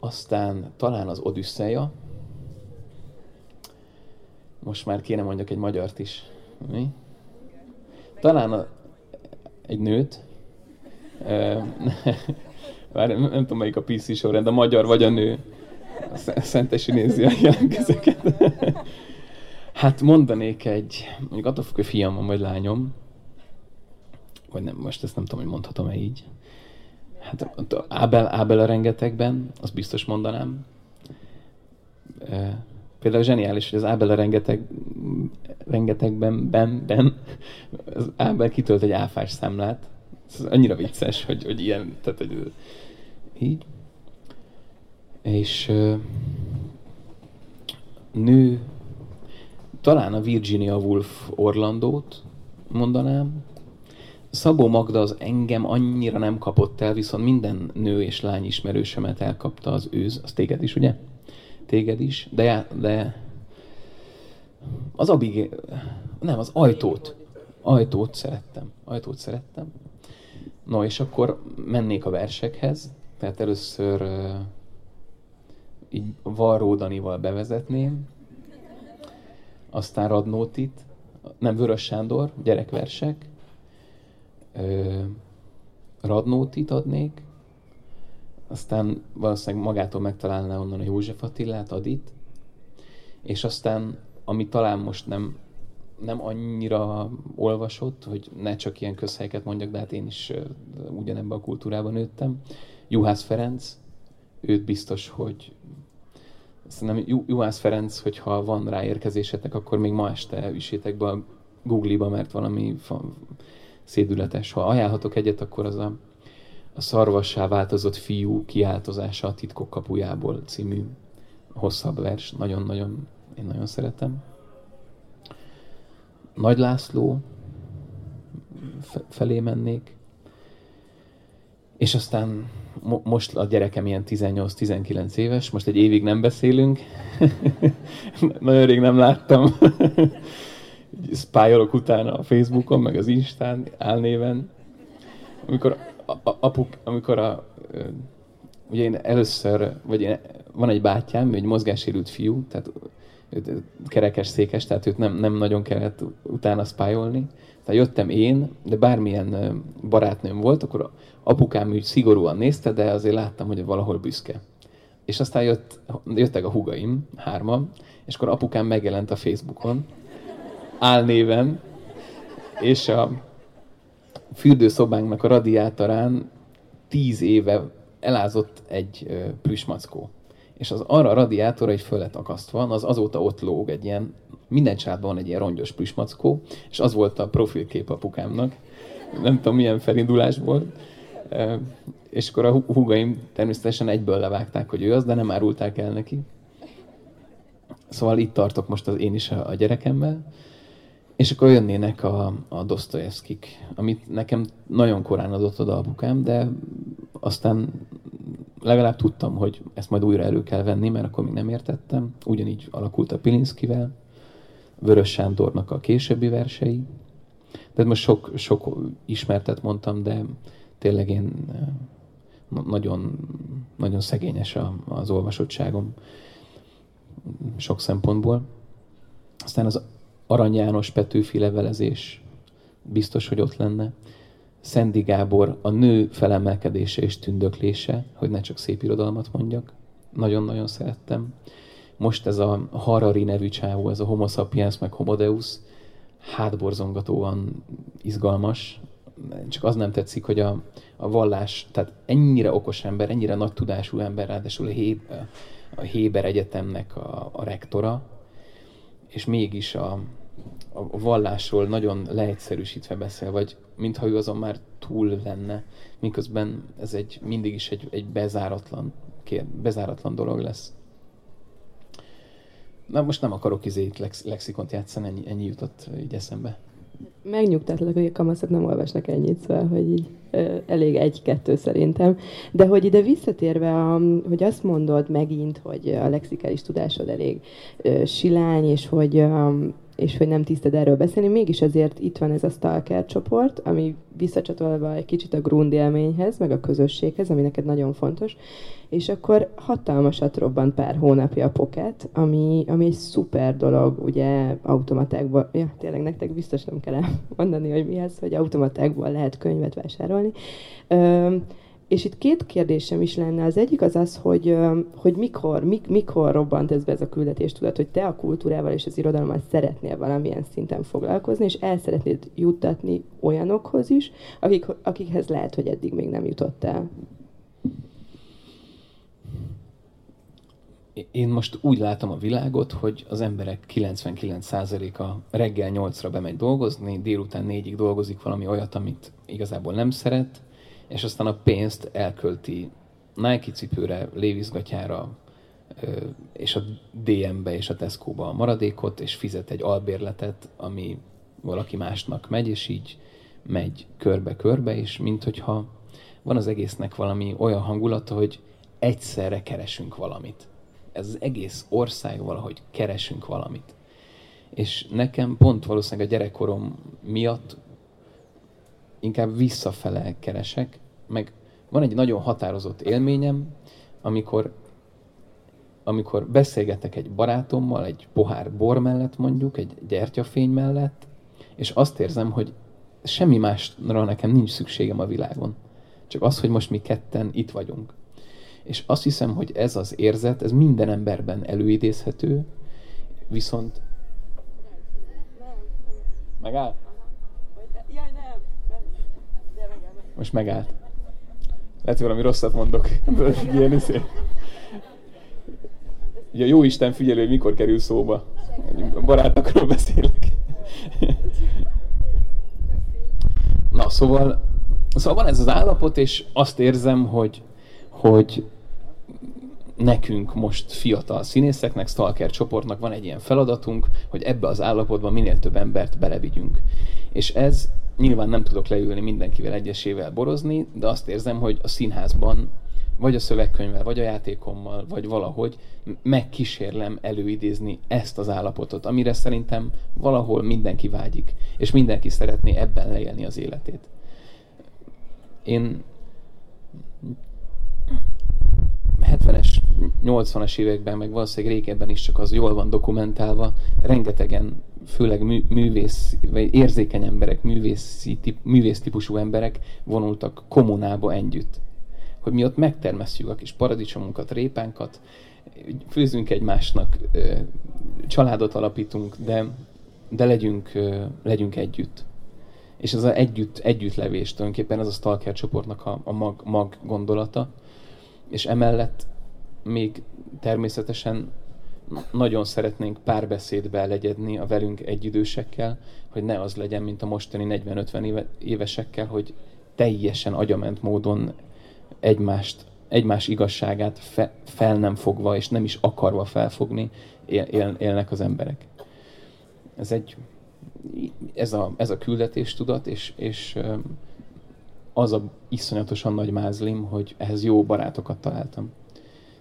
aztán talán az Odüsszeja. Most már kéne mondjak egy magyart is. Mi? Talán a, egy nőt. Bár nem, nem tudom melyik a PC sorrend, a magyar vagy a nő. Szentesi nézi a jelentkezőket. Hát mondanék egy, mondjuk attól függ, hogy fiam van, vagy lányom, vagy nem, most ezt nem tudom, hogy mondhatom-e így. Hát Ábel, Ábel a rengetegben, azt biztos mondanám. Például zseniális, hogy az Ábel a rengeteg, rengetegben, ben, ben, az Ábel kitölt egy áfás számlát. Ez annyira vicces, hogy, hogy ilyen, tehát hogy így. És nő, talán a Virginia Woolf Orlandót mondanám. Szabó Magda az engem annyira nem kapott el, viszont minden nő és lány ismerősemet elkapta az őz. Az téged is, ugye? Téged is. De, de az Abigé... Nem, az ajtót. Ajtót szerettem. Ajtót szerettem. No, és akkor mennék a versekhez. Tehát először uh, így Varró Danival bevezetném, aztán Radnótit, nem Vörös Sándor, gyerekversek, uh, Radnótit adnék, aztán valószínűleg magától megtalálná onnan a József Attilát, Adit, és aztán, ami talán most nem, nem annyira olvasott, hogy ne csak ilyen közhelyeket mondjak, de hát én is ugyanebben a kultúrában nőttem, Juhász Ferenc, őt biztos, hogy szerintem Juhász Ferenc, hogyha van rá érkezésetek, akkor még ma este üsétek be a Google-ba, mert valami szédületes. Ha ajánlhatok egyet, akkor az a, a szarvassá változott fiú kiáltozása a titkok kapujából című hosszabb vers. Nagyon-nagyon, én nagyon szeretem. Nagy László felé mennék. És aztán mo- most a gyerekem ilyen 18-19 éves, most egy évig nem beszélünk. Nagyon rég nem láttam. Spájolok utána a Facebookon, meg az Instán, álnéven. Amikor, a, a, apuk, amikor a, ugye én először, vagy én, van egy bátyám, egy mozgássérült fiú, tehát kerekes székes, tehát őt nem, nem nagyon kellett utána spájolni. Tehát jöttem én, de bármilyen barátnőm volt, akkor apukám úgy szigorúan nézte, de azért láttam, hogy valahol büszke. És aztán jött, jöttek a hugaim, hárman, és akkor apukám megjelent a Facebookon, álnéven, és a fürdőszobánknak a radiátorán tíz éve elázott egy plüsmackó és az arra a radiátorra egy föl lett akasztva, az azóta ott lóg egy ilyen, minden csátban van egy ilyen rongyos plüsmackó, és az volt a profilkép apukámnak. Nem tudom, milyen volt. És akkor a húgaim természetesen egyből levágták, hogy ő az, de nem árulták el neki. Szóval itt tartok most az én is a gyerekemmel. És akkor jönnének a, a Dostoyevskik, amit nekem nagyon korán adott oda apukám, de aztán legalább tudtam, hogy ezt majd újra elő kell venni, mert akkor még nem értettem. Ugyanígy alakult a Pilinszkivel, Vörös Sándornak a későbbi versei. De most sok, sok ismertet mondtam, de tényleg én eh, nagyon, nagyon szegényes az olvasottságom sok szempontból. Aztán az Arany János Petőfi levelezés biztos, hogy ott lenne. Szendi Gábor a nő felemelkedése és tündöklése, hogy ne csak szép irodalmat mondjak. Nagyon-nagyon szerettem. Most ez a Harari nevű csávó, ez a Homo sapiens meg Homo Deus, hátborzongatóan izgalmas. Csak az nem tetszik, hogy a, a vallás, tehát ennyire okos ember, ennyire nagy tudású ember, ráadásul a, Hé, a Héber Egyetemnek a, a rektora, és mégis a, a vallásról nagyon leegyszerűsítve beszél, vagy mintha ő azon már túl lenne, miközben ez egy mindig is egy, egy bezáratlan, kér, bezáratlan dolog lesz. Na most nem akarok izét lex, lexikont játszani, ennyi, ennyi jutott így eszembe. Megnyugtatlak, hogy a kamaszok nem olvasnak ennyit, szóval, hogy így elég egy-kettő szerintem. De hogy ide visszatérve, hogy azt mondod megint, hogy a lexikális tudásod elég silány, és hogy és hogy nem tiszted erről beszélni, mégis azért itt van ez a Stalker csoport, ami visszacsatolva egy kicsit a Grund élményhez, meg a közösséghez, ami neked nagyon fontos, és akkor hatalmasat robbant pár hónapja a Pocket, ami, ami egy szuper dolog, ugye automatákból, ja, tényleg nektek biztos nem kell mondani, hogy mi ez, hogy automatákból lehet könyvet vásárolni. Ö, és itt két kérdésem is lenne. Az egyik az az, hogy, hogy mikor, mik, mikor robbant ez be ez a küldetés tudat, hogy te a kultúrával és az irodalommal szeretnél valamilyen szinten foglalkozni, és el szeretnéd juttatni olyanokhoz is, akik, akikhez lehet, hogy eddig még nem jutottál. Én most úgy látom a világot, hogy az emberek 99%-a reggel 8-ra bemegy dolgozni, délután 4-ig dolgozik valami olyat, amit igazából nem szeret, és aztán a pénzt elkölti Nike cipőre, Levi's gatyára, és a DM-be és a Tesco-ba a maradékot, és fizet egy albérletet, ami valaki másnak megy, és így megy körbe-körbe, és mint hogyha van az egésznek valami olyan hangulata, hogy egyszerre keresünk valamit. Ez az egész ország valahogy keresünk valamit. És nekem pont valószínűleg a gyerekkorom miatt inkább visszafele keresek, meg van egy nagyon határozott élményem, amikor, amikor beszélgetek egy barátommal, egy pohár bor mellett mondjuk, egy gyertyafény mellett, és azt érzem, hogy semmi másra nekem nincs szükségem a világon. Csak az, hogy most mi ketten itt vagyunk. És azt hiszem, hogy ez az érzet, ez minden emberben előidézhető, viszont... Megáll? Most megállt. Lehet, hogy valami rosszat mondok. Ilyen izé. Ugye a jó Isten figyelő, hogy mikor kerül szóba. Barátokról beszélek. Na, szóval, szóval van ez az állapot, és azt érzem, hogy, hogy nekünk most fiatal színészeknek, Stalker csoportnak van egy ilyen feladatunk, hogy ebbe az állapotban minél több embert belevigyünk. És ez nyilván nem tudok leülni mindenkivel egyesével borozni, de azt érzem, hogy a színházban vagy a szövegkönyvvel, vagy a játékommal, vagy valahogy megkísérlem előidézni ezt az állapotot, amire szerintem valahol mindenki vágyik, és mindenki szeretné ebben leélni az életét. Én 70-es, 80-as években, meg valószínűleg régebben is csak az jól van dokumentálva, rengetegen, főleg mű, művész, vagy érzékeny emberek, művészi, tip, művész típusú emberek vonultak kommunába együtt. Hogy mi ott megtermesszük a kis paradicsomunkat, répánkat, főzünk egymásnak, családot alapítunk, de, de legyünk, legyünk együtt. És ez az együtt, együttlevés tulajdonképpen ez a Stalker csoportnak a, a mag, mag gondolata, és emellett még természetesen nagyon szeretnénk párbeszédbe legyedni a velünk egyidősekkel, hogy ne az legyen, mint a mostani 40-50 éve, évesekkel, hogy teljesen agyament módon egymást, egymás igazságát fe, fel nem fogva, és nem is akarva felfogni él, él, élnek az emberek. Ez egy ez a, ez a küldetéstudat, és, és az a iszonyatosan nagy mázlim, hogy ehhez jó barátokat találtam.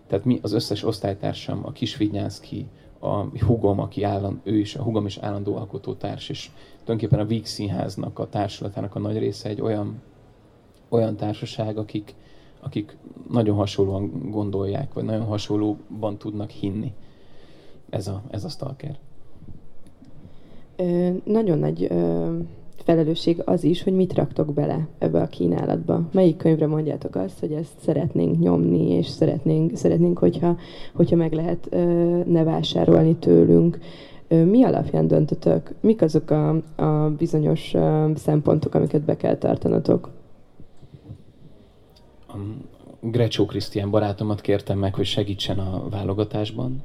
Tehát mi, az összes osztálytársam, a Kisvidnyánszki, a hugom, aki állandó, ő is, a hugom is állandó alkotótárs, és tulajdonképpen a Víg Színháznak, a társulatának a nagy része egy olyan, olyan társaság, akik, akik nagyon hasonlóan gondolják, vagy nagyon hasonlóban tudnak hinni. Ez a, ez a stalker. Ö, nagyon nagy ö, felelősség az is, hogy mit raktok bele ebbe a kínálatba. Melyik könyvre mondjátok azt, hogy ezt szeretnénk nyomni, és szeretnénk, szeretnénk hogyha, hogyha meg lehet ö, ne vásárolni tőlünk. Mi alapján döntötök? Mik azok a, a bizonyos szempontok, amiket be kell tartanatok? Grecsó Krisztián barátomat kértem meg, hogy segítsen a válogatásban,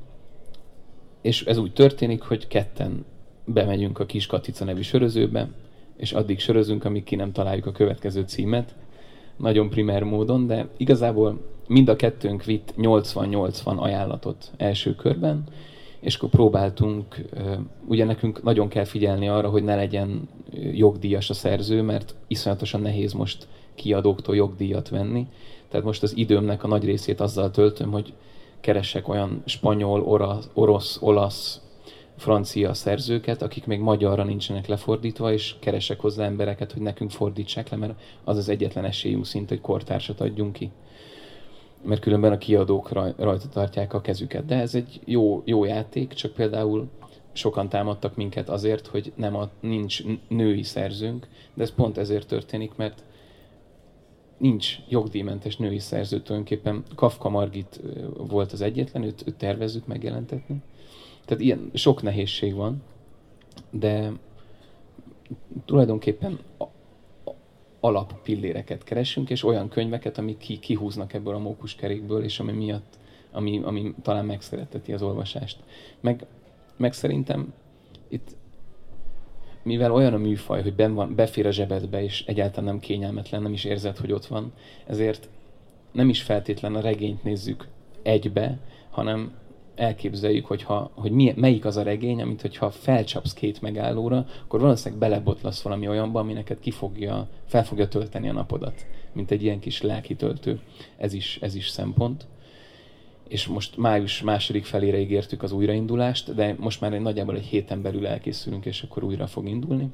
és ez úgy történik, hogy ketten bemegyünk a Kis Katica nevű sörözőbe, és addig sörözünk, amíg ki nem találjuk a következő címet. Nagyon primer módon, de igazából mind a kettőnk vitt 80-80 ajánlatot első körben, és akkor próbáltunk, ugye nekünk nagyon kell figyelni arra, hogy ne legyen jogdíjas a szerző, mert iszonyatosan nehéz most kiadóktól jogdíjat venni. Tehát most az időmnek a nagy részét azzal töltöm, hogy keresek olyan spanyol, orosz, orosz olasz, francia szerzőket, akik még magyarra nincsenek lefordítva, és keresek hozzá embereket, hogy nekünk fordítsák le, mert az az egyetlen esélyünk szint, hogy kortársat adjunk ki. Mert különben a kiadók rajta tartják a kezüket. De ez egy jó, jó játék, csak például sokan támadtak minket azért, hogy nem a, nincs női szerzőnk, de ez pont ezért történik, mert nincs jogdíjmentes női szerző, tulajdonképpen Kafka Margit volt az egyetlen, őt, őt tervezzük megjelentetni. Tehát ilyen sok nehézség van, de tulajdonképpen alappilléreket keresünk, és olyan könyveket, amik ki, kihúznak ebből a mókuskerékből, és ami miatt, ami, ami talán megszeretteti az olvasást. Meg, meg szerintem itt mivel olyan a műfaj, hogy ben van, befér a zsebedbe, és egyáltalán nem kényelmetlen, nem is érzed, hogy ott van, ezért nem is feltétlen a regényt nézzük egybe, hanem elképzeljük, hogyha, hogy mi, melyik az a regény, amit hogyha felcsapsz két megállóra, akkor valószínűleg belebotlasz valami olyanba, ami neked ki fogja, fel fogja tölteni a napodat, mint egy ilyen kis lelki töltő. Ez is, ez is szempont. És most május második felére ígértük az újraindulást, de most már egy nagyjából egy héten belül elkészülünk, és akkor újra fog indulni.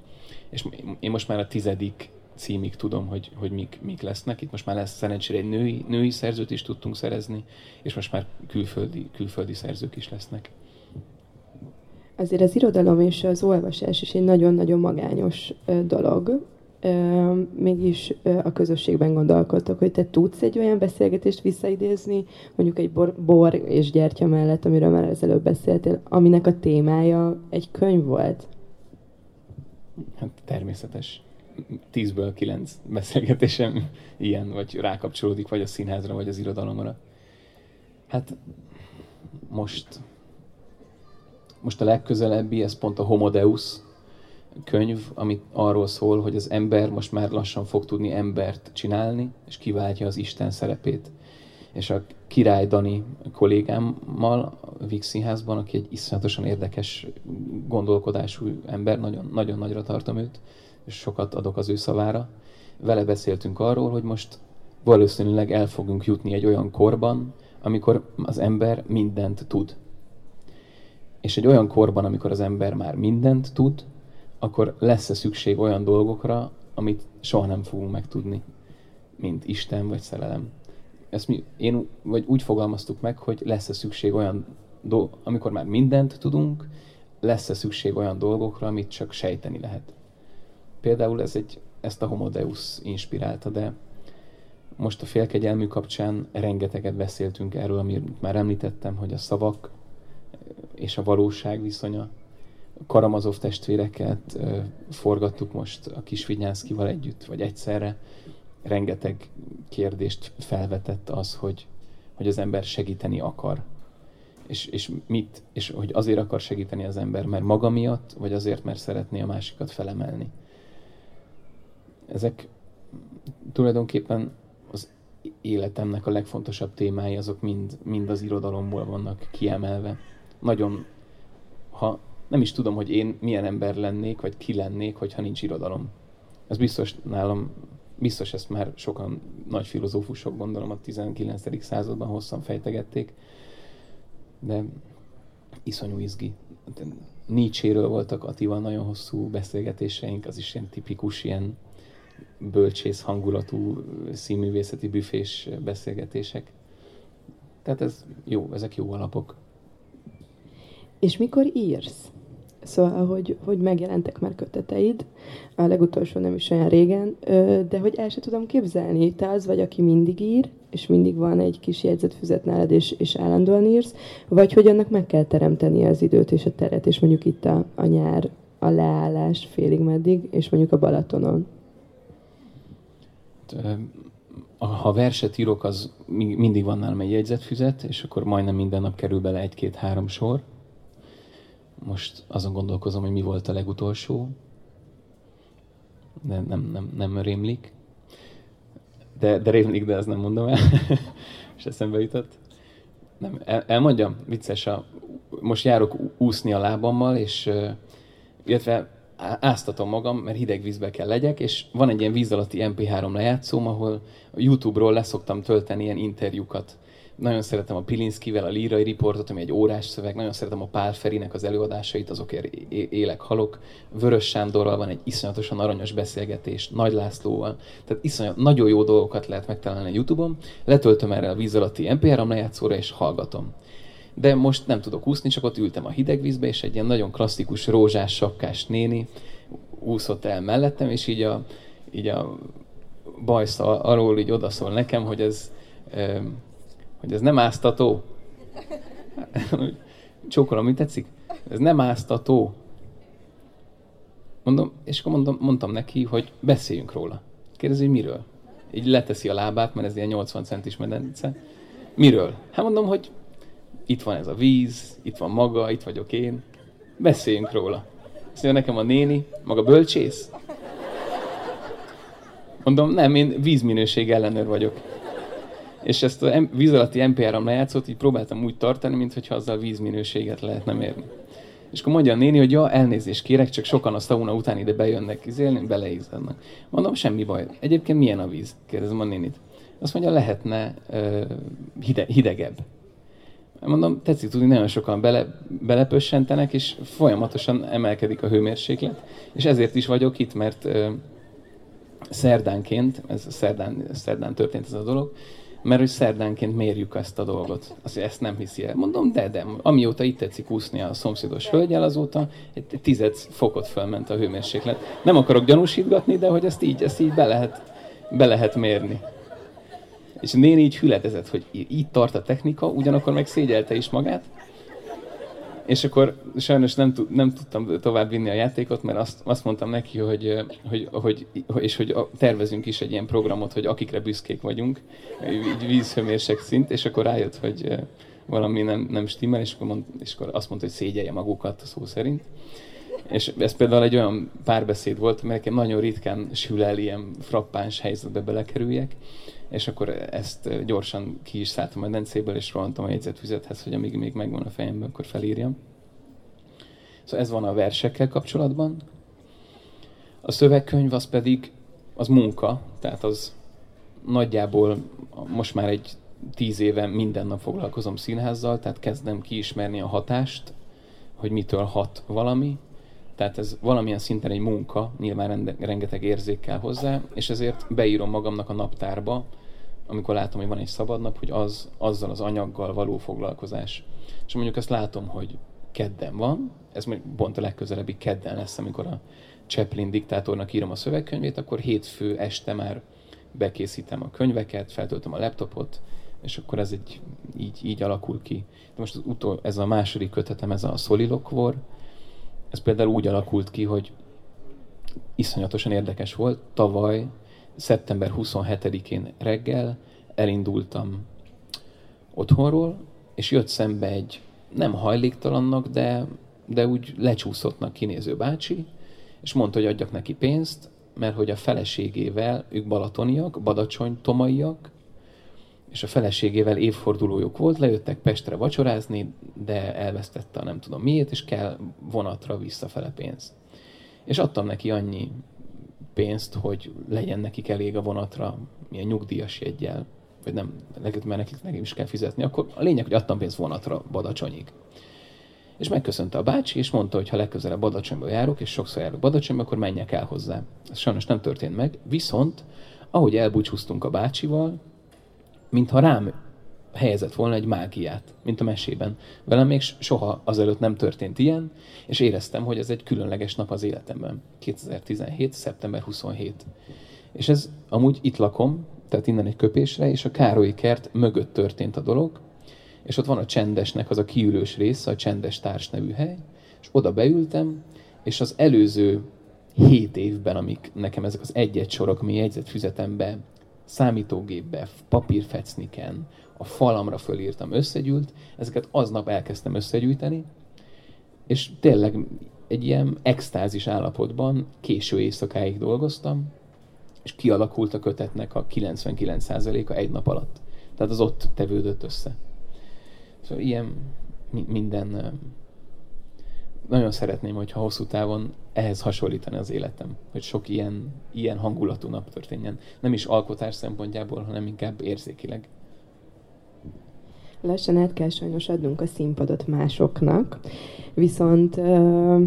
És én most már a tizedik címig tudom, hogy, hogy mik, mik lesznek. Itt most már lesz szerencsére egy női, női szerzőt is tudtunk szerezni, és most már külföldi, külföldi szerzők is lesznek. Azért az irodalom és az olvasás is egy nagyon-nagyon magányos dolog. Mégis a közösségben gondolkodtok, hogy te tudsz egy olyan beszélgetést visszaidézni, mondjuk egy bor, bor és gyertya mellett, amiről már ezelőtt beszéltél, aminek a témája egy könyv volt? Hát természetes tízből kilenc beszélgetésem ilyen, vagy rákapcsolódik, vagy a színházra, vagy az irodalomra. Hát most, most a legközelebbi, ez pont a Homo Deus könyv, amit arról szól, hogy az ember most már lassan fog tudni embert csinálni, és kiváltja az Isten szerepét. És a Király Dani kollégámmal a Vix aki egy iszonyatosan érdekes gondolkodású ember, nagyon, nagyon nagyra tartom őt, és sokat adok az ő szavára. Vele beszéltünk arról, hogy most valószínűleg el fogunk jutni egy olyan korban, amikor az ember mindent tud. És egy olyan korban, amikor az ember már mindent tud, akkor lesz-e szükség olyan dolgokra, amit soha nem fogunk megtudni, mint Isten vagy szerelem. Ezt mi, én vagy úgy fogalmaztuk meg, hogy lesz-e szükség olyan, do- amikor már mindent tudunk, lesz-e szükség olyan dolgokra, amit csak sejteni lehet. Például ez egy, ezt a Homo Deus inspirálta, de most a félkegyelmű kapcsán rengeteget beszéltünk erről, amit már említettem, hogy a szavak és a valóság viszonya. Karamazov testvéreket forgattuk most a Kisvinyánszkival együtt, vagy egyszerre. Rengeteg kérdést felvetett az, hogy, hogy az ember segíteni akar. És, és mit, és hogy azért akar segíteni az ember, mert maga miatt, vagy azért, mert szeretné a másikat felemelni ezek tulajdonképpen az életemnek a legfontosabb témái, azok mind, mind az irodalomból vannak kiemelve. Nagyon, ha nem is tudom, hogy én milyen ember lennék, vagy ki lennék, hogyha nincs irodalom. Ez biztos nálam, biztos ezt már sokan nagy filozófusok, gondolom a 19. században hosszan fejtegették, de iszonyú izgi. Nietzséről voltak Attival nagyon hosszú beszélgetéseink, az is ilyen tipikus ilyen bölcsész hangulatú színművészeti büfés beszélgetések. Tehát ez jó, ezek jó alapok. És mikor írsz? Szóval, hogy, hogy megjelentek már köteteid, a legutolsó nem is olyan régen, de hogy el sem tudom képzelni, te az vagy, aki mindig ír, és mindig van egy kis jegyzetfüzet nálad, és, és állandóan írsz, vagy hogy annak meg kell teremteni az időt és a teret, és mondjuk itt a, a nyár, a leállás félig meddig, és mondjuk a Balatonon ha verset írok, az mindig van nálam egy jegyzetfüzet, és akkor majdnem minden nap kerül bele egy-két-három sor. Most azon gondolkozom, hogy mi volt a legutolsó. De nem, nem, nem rémlik. De, de rémlik, de ezt nem mondom el. és eszembe jutott. Nem, el, elmondjam, vicces, a, most járok úszni a lábammal, és illetve áztatom magam, mert hideg vízbe kell legyek, és van egy ilyen víz alatti MP3 lejátszóm, ahol a YouTube-ról leszoktam tölteni ilyen interjúkat. Nagyon szeretem a Pilinszkivel, a lírai riportot, ami egy órás szöveg, nagyon szeretem a Pál Ferinek az előadásait, azokért élek, halok. Vörös Sándorral van egy iszonyatosan aranyos beszélgetés, Nagy Lászlóval. Tehát iszonyat, nagyon jó dolgokat lehet megtalálni a YouTube-on. Letöltöm erre a víz alatti MP3 lejátszóra, és hallgatom de most nem tudok úszni, csak ott ültem a hideg vízbe, és egy ilyen nagyon klasszikus rózsás sapkás néni úszott el mellettem, és így a, így a bajsza arról így odaszól nekem, hogy ez, hogy ez nem áztató. Csókolom, mi tetszik? Ez nem áztató. Mondom, és akkor mondom, mondtam neki, hogy beszéljünk róla. Kérdezi, hogy miről? Így leteszi a lábát, mert ez ilyen 80 centis medence. Miről? Hát mondom, hogy itt van ez a víz, itt van maga, itt vagyok én. Beszéljünk róla. Azt mondja, nekem a néni, maga bölcsész? Mondom, nem, én vízminőség ellenőr vagyok. És ezt a víz alatti NPR-am lejátszott, így próbáltam úgy tartani, mintha azzal vízminőséget lehetne mérni. És akkor mondja a néni, hogy ja, elnézést kérek, csak sokan a sauna után ide bejönnek izélni, beleizzadnak. Mondom, semmi baj. Egyébként milyen a víz? Kérdezem a nénit. Azt mondja, lehetne uh, hide, hidegebb. Mondom, tetszik tudni, nagyon sokan bele, belepössentenek, és folyamatosan emelkedik a hőmérséklet. És ezért is vagyok itt, mert uh, szerdánként, ez szerdán, szerdán történt ez a dolog, mert hogy szerdánként mérjük ezt a dolgot. Azt, ezt nem hiszi el. Mondom, de, de, amióta itt tetszik úszni a szomszédos hölgyel, azóta egy tized fokot fölment a hőmérséklet. Nem akarok gyanúsítgatni, de hogy ezt így, ezt így be lehet, be lehet mérni. És néni így hüledezett, hogy így tart a technika, ugyanakkor meg szégyelte is magát, és akkor sajnos nem, nem tudtam tovább vinni a játékot, mert azt, azt mondtam neki, hogy, hogy, hogy, és hogy tervezünk is egy ilyen programot, hogy akikre büszkék vagyunk, így vízhőmérsek szint, és akkor rájött, hogy valami nem, nem stimmel, és akkor, mond, és akkor azt mondta, hogy szégyelje magukat szó szerint. És ez például egy olyan párbeszéd volt, mert nagyon ritkán sül el ilyen frappáns helyzetbe belekerüljek, és akkor ezt gyorsan ki is szálltam a medencéből, és rohantam a jegyzetfüzethez, hogy amíg még megvan a fejemben, akkor felírjam. Szóval ez van a versekkel kapcsolatban. A szövegkönyv az pedig az munka, tehát az nagyjából most már egy tíz éve minden nap foglalkozom színházzal, tehát kezdem kiismerni a hatást, hogy mitől hat valami, tehát ez valamilyen szinten egy munka, nyilván rengeteg érzék kell hozzá, és ezért beírom magamnak a naptárba, amikor látom, hogy van egy szabad nap, hogy az, azzal az anyaggal való foglalkozás. És mondjuk azt látom, hogy kedden van, ez még pont a legközelebbi kedden lesz, amikor a Chaplin diktátornak írom a szövegkönyvét, akkor hétfő este már bekészítem a könyveket, feltöltöm a laptopot, és akkor ez egy, így, így alakul ki. De most az utol, ez a második kötetem, ez a Solilokvor, ez például úgy alakult ki, hogy iszonyatosan érdekes volt. Tavaly szeptember 27-én reggel elindultam otthonról, és jött szembe egy nem hajléktalannak, de, de úgy lecsúszottnak kinéző bácsi, és mondta, hogy adjak neki pénzt, mert hogy a feleségével, ők balatoniak, badacsony tomaiak, és a feleségével évfordulójuk volt, lejöttek Pestre vacsorázni, de elvesztette a nem tudom miért, és kell vonatra visszafele pénz. És adtam neki annyi pénzt, hogy legyen nekik elég a vonatra, milyen nyugdíjas jegyel, vagy nem, mert nekik, nekik is kell fizetni, akkor a lényeg, hogy adtam pénzt vonatra Badacsonyig. És megköszönte a bácsi, és mondta, hogy ha legközelebb Badacsonyba járok, és sokszor járok Badacsonyba, akkor menjek el hozzá. Ez sajnos nem történt meg, viszont ahogy elbúcsúztunk a bácsival, mintha rám helyezett volna egy mágiát, mint a mesében. Velem még soha azelőtt nem történt ilyen, és éreztem, hogy ez egy különleges nap az életemben. 2017. szeptember 27. És ez amúgy itt lakom, tehát innen egy köpésre, és a Károlyi kert mögött történt a dolog, és ott van a csendesnek az a kiülős része, a csendes társ nevű hely, és oda beültem, és az előző hét évben, amik nekem ezek az egy-egy sorok, ami jegyzetfüzetembe, számítógépbe, papírfecniken, a falamra fölírtam, összegyűlt, ezeket aznap elkezdtem összegyűjteni, és tényleg egy ilyen extázis állapotban késő éjszakáig dolgoztam, és kialakult a kötetnek a 99%-a egy nap alatt. Tehát az ott tevődött össze. Szóval ilyen minden nagyon szeretném, hogyha hosszú távon ehhez hasonlítani az életem, hogy sok ilyen, ilyen hangulatú nap történjen. Nem is alkotás szempontjából, hanem inkább érzékileg. Lassan át kell sajnos adnunk a színpadot másoknak, viszont uh,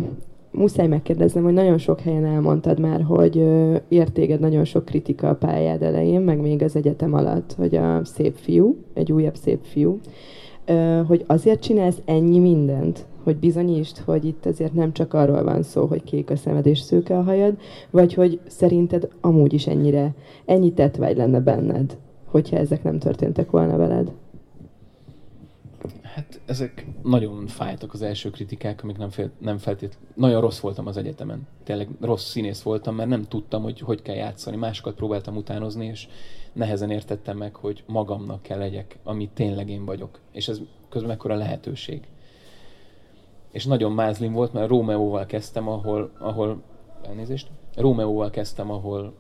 muszáj megkérdeznem, hogy nagyon sok helyen elmondtad már, hogy uh, ért nagyon sok kritika a pályád elején, meg még az egyetem alatt, hogy a szép fiú, egy újabb szép fiú, uh, hogy azért csinálsz ennyi mindent, hogy bizonyítsd, hogy itt azért nem csak arról van szó, hogy kék a szemed és szőke a hajad, vagy hogy szerinted amúgy is ennyire, ennyi tetvágy lenne benned, hogyha ezek nem történtek volna veled? Hát ezek nagyon fájtak az első kritikák, amik nem, fél, nem feltétlenül... Nagyon rossz voltam az egyetemen. Tényleg rossz színész voltam, mert nem tudtam, hogy hogy kell játszani. Másokat próbáltam utánozni, és nehezen értettem meg, hogy magamnak kell legyek, ami tényleg én vagyok. És ez közben mekkora lehetőség. És nagyon mázlim volt, mert Rómeóval kezdtem, ahol, ahol elnézést, Rómeóval kezdtem, ahol,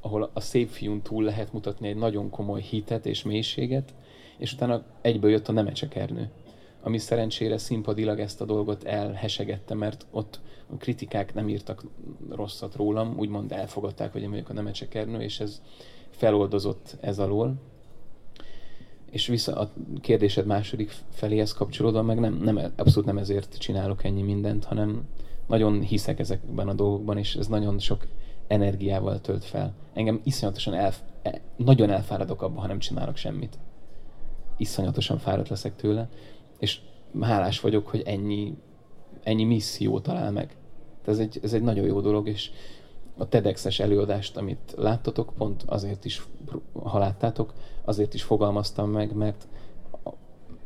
ahol a szép fiún túl lehet mutatni egy nagyon komoly hitet és mélységet, és utána egyből jött a Nemecsekernő, ami szerencsére színpadilag ezt a dolgot elhesegette, mert ott a kritikák nem írtak rosszat rólam, úgymond elfogadták, hogy én vagyok a Nemecsekernő, és ez feloldozott ez alól. És vissza a kérdésed második feléhez kapcsolódva, meg nem, nem, abszolút nem ezért csinálok ennyi mindent, hanem nagyon hiszek ezekben a dolgokban, és ez nagyon sok energiával tölt fel. Engem iszonyatosan el, e, nagyon elfáradok abban, ha nem csinálok semmit iszonyatosan fáradt leszek tőle, és hálás vagyok, hogy ennyi, ennyi misszió talál meg. Ez egy, ez egy nagyon jó dolog, és a TEDx-es előadást, amit láttatok, pont azért is, ha láttátok, azért is fogalmaztam meg, mert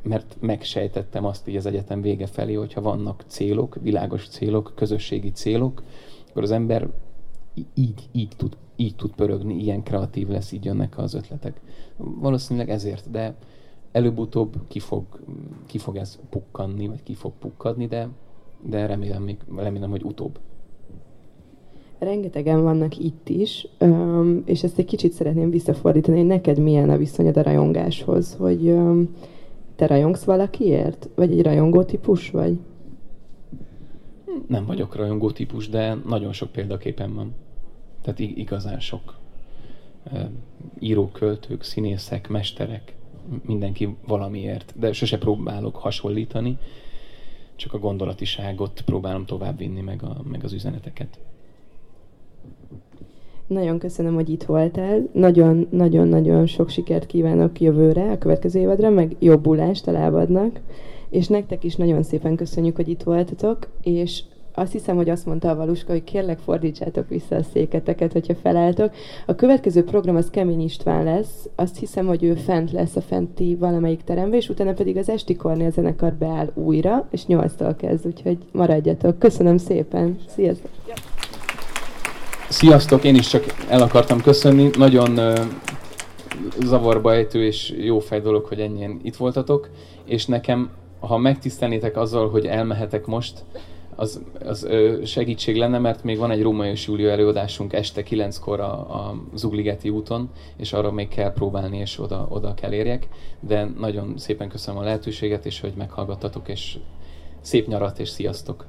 mert megsejtettem azt így az egyetem vége felé, hogyha vannak célok, világos célok, közösségi célok, akkor az ember így, így, tud, így tud pörögni, ilyen kreatív lesz, így jönnek az ötletek. Valószínűleg ezért, de előbb-utóbb ki fog, ki fog ez pukkanni, vagy ki fog pukkadni, de, de remélem, még, remélem, hogy utóbb. Rengetegen vannak itt is, és ezt egy kicsit szeretném visszafordítani, hogy neked milyen a viszonyod a rajongáshoz, hogy te rajongsz valakiért? Vagy egy rajongó típus vagy? Nem vagyok rajongó típus, de nagyon sok példaképen van. Tehát igazán sok. Írók, költők, színészek, mesterek, mindenki valamiért, de sose próbálok hasonlítani, csak a gondolatiságot próbálom továbbvinni, meg, a, meg az üzeneteket. Nagyon köszönöm, hogy itt voltál. Nagyon-nagyon-nagyon sok sikert kívánok jövőre, a következő évadra, meg jobbulást a lábadnak. És nektek is nagyon szépen köszönjük, hogy itt voltatok, és azt hiszem, hogy azt mondta a Valuska, hogy kérlek fordítsátok vissza a széketeket, hogyha felálltok. A következő program az Kemény István lesz. Azt hiszem, hogy ő fent lesz a fenti valamelyik teremben, és utána pedig az Esti Kornél zenekar beáll újra, és nyolctól kezd, úgyhogy maradjatok. Köszönöm szépen. Sziasztok! Sziasztok, én is csak el akartam köszönni. Nagyon uh, zavarba ejtő és jó fej dolog, hogy ennyien itt voltatok, és nekem, ha megtisztelnétek azzal, hogy elmehetek most, az, az segítség lenne, mert még van egy Római és Júlió előadásunk este 9-kor a, a Zugligeti úton, és arra még kell próbálni, és oda, oda kell érjek. De nagyon szépen köszönöm a lehetőséget, és hogy meghallgattatok, és szép nyarat, és sziasztok!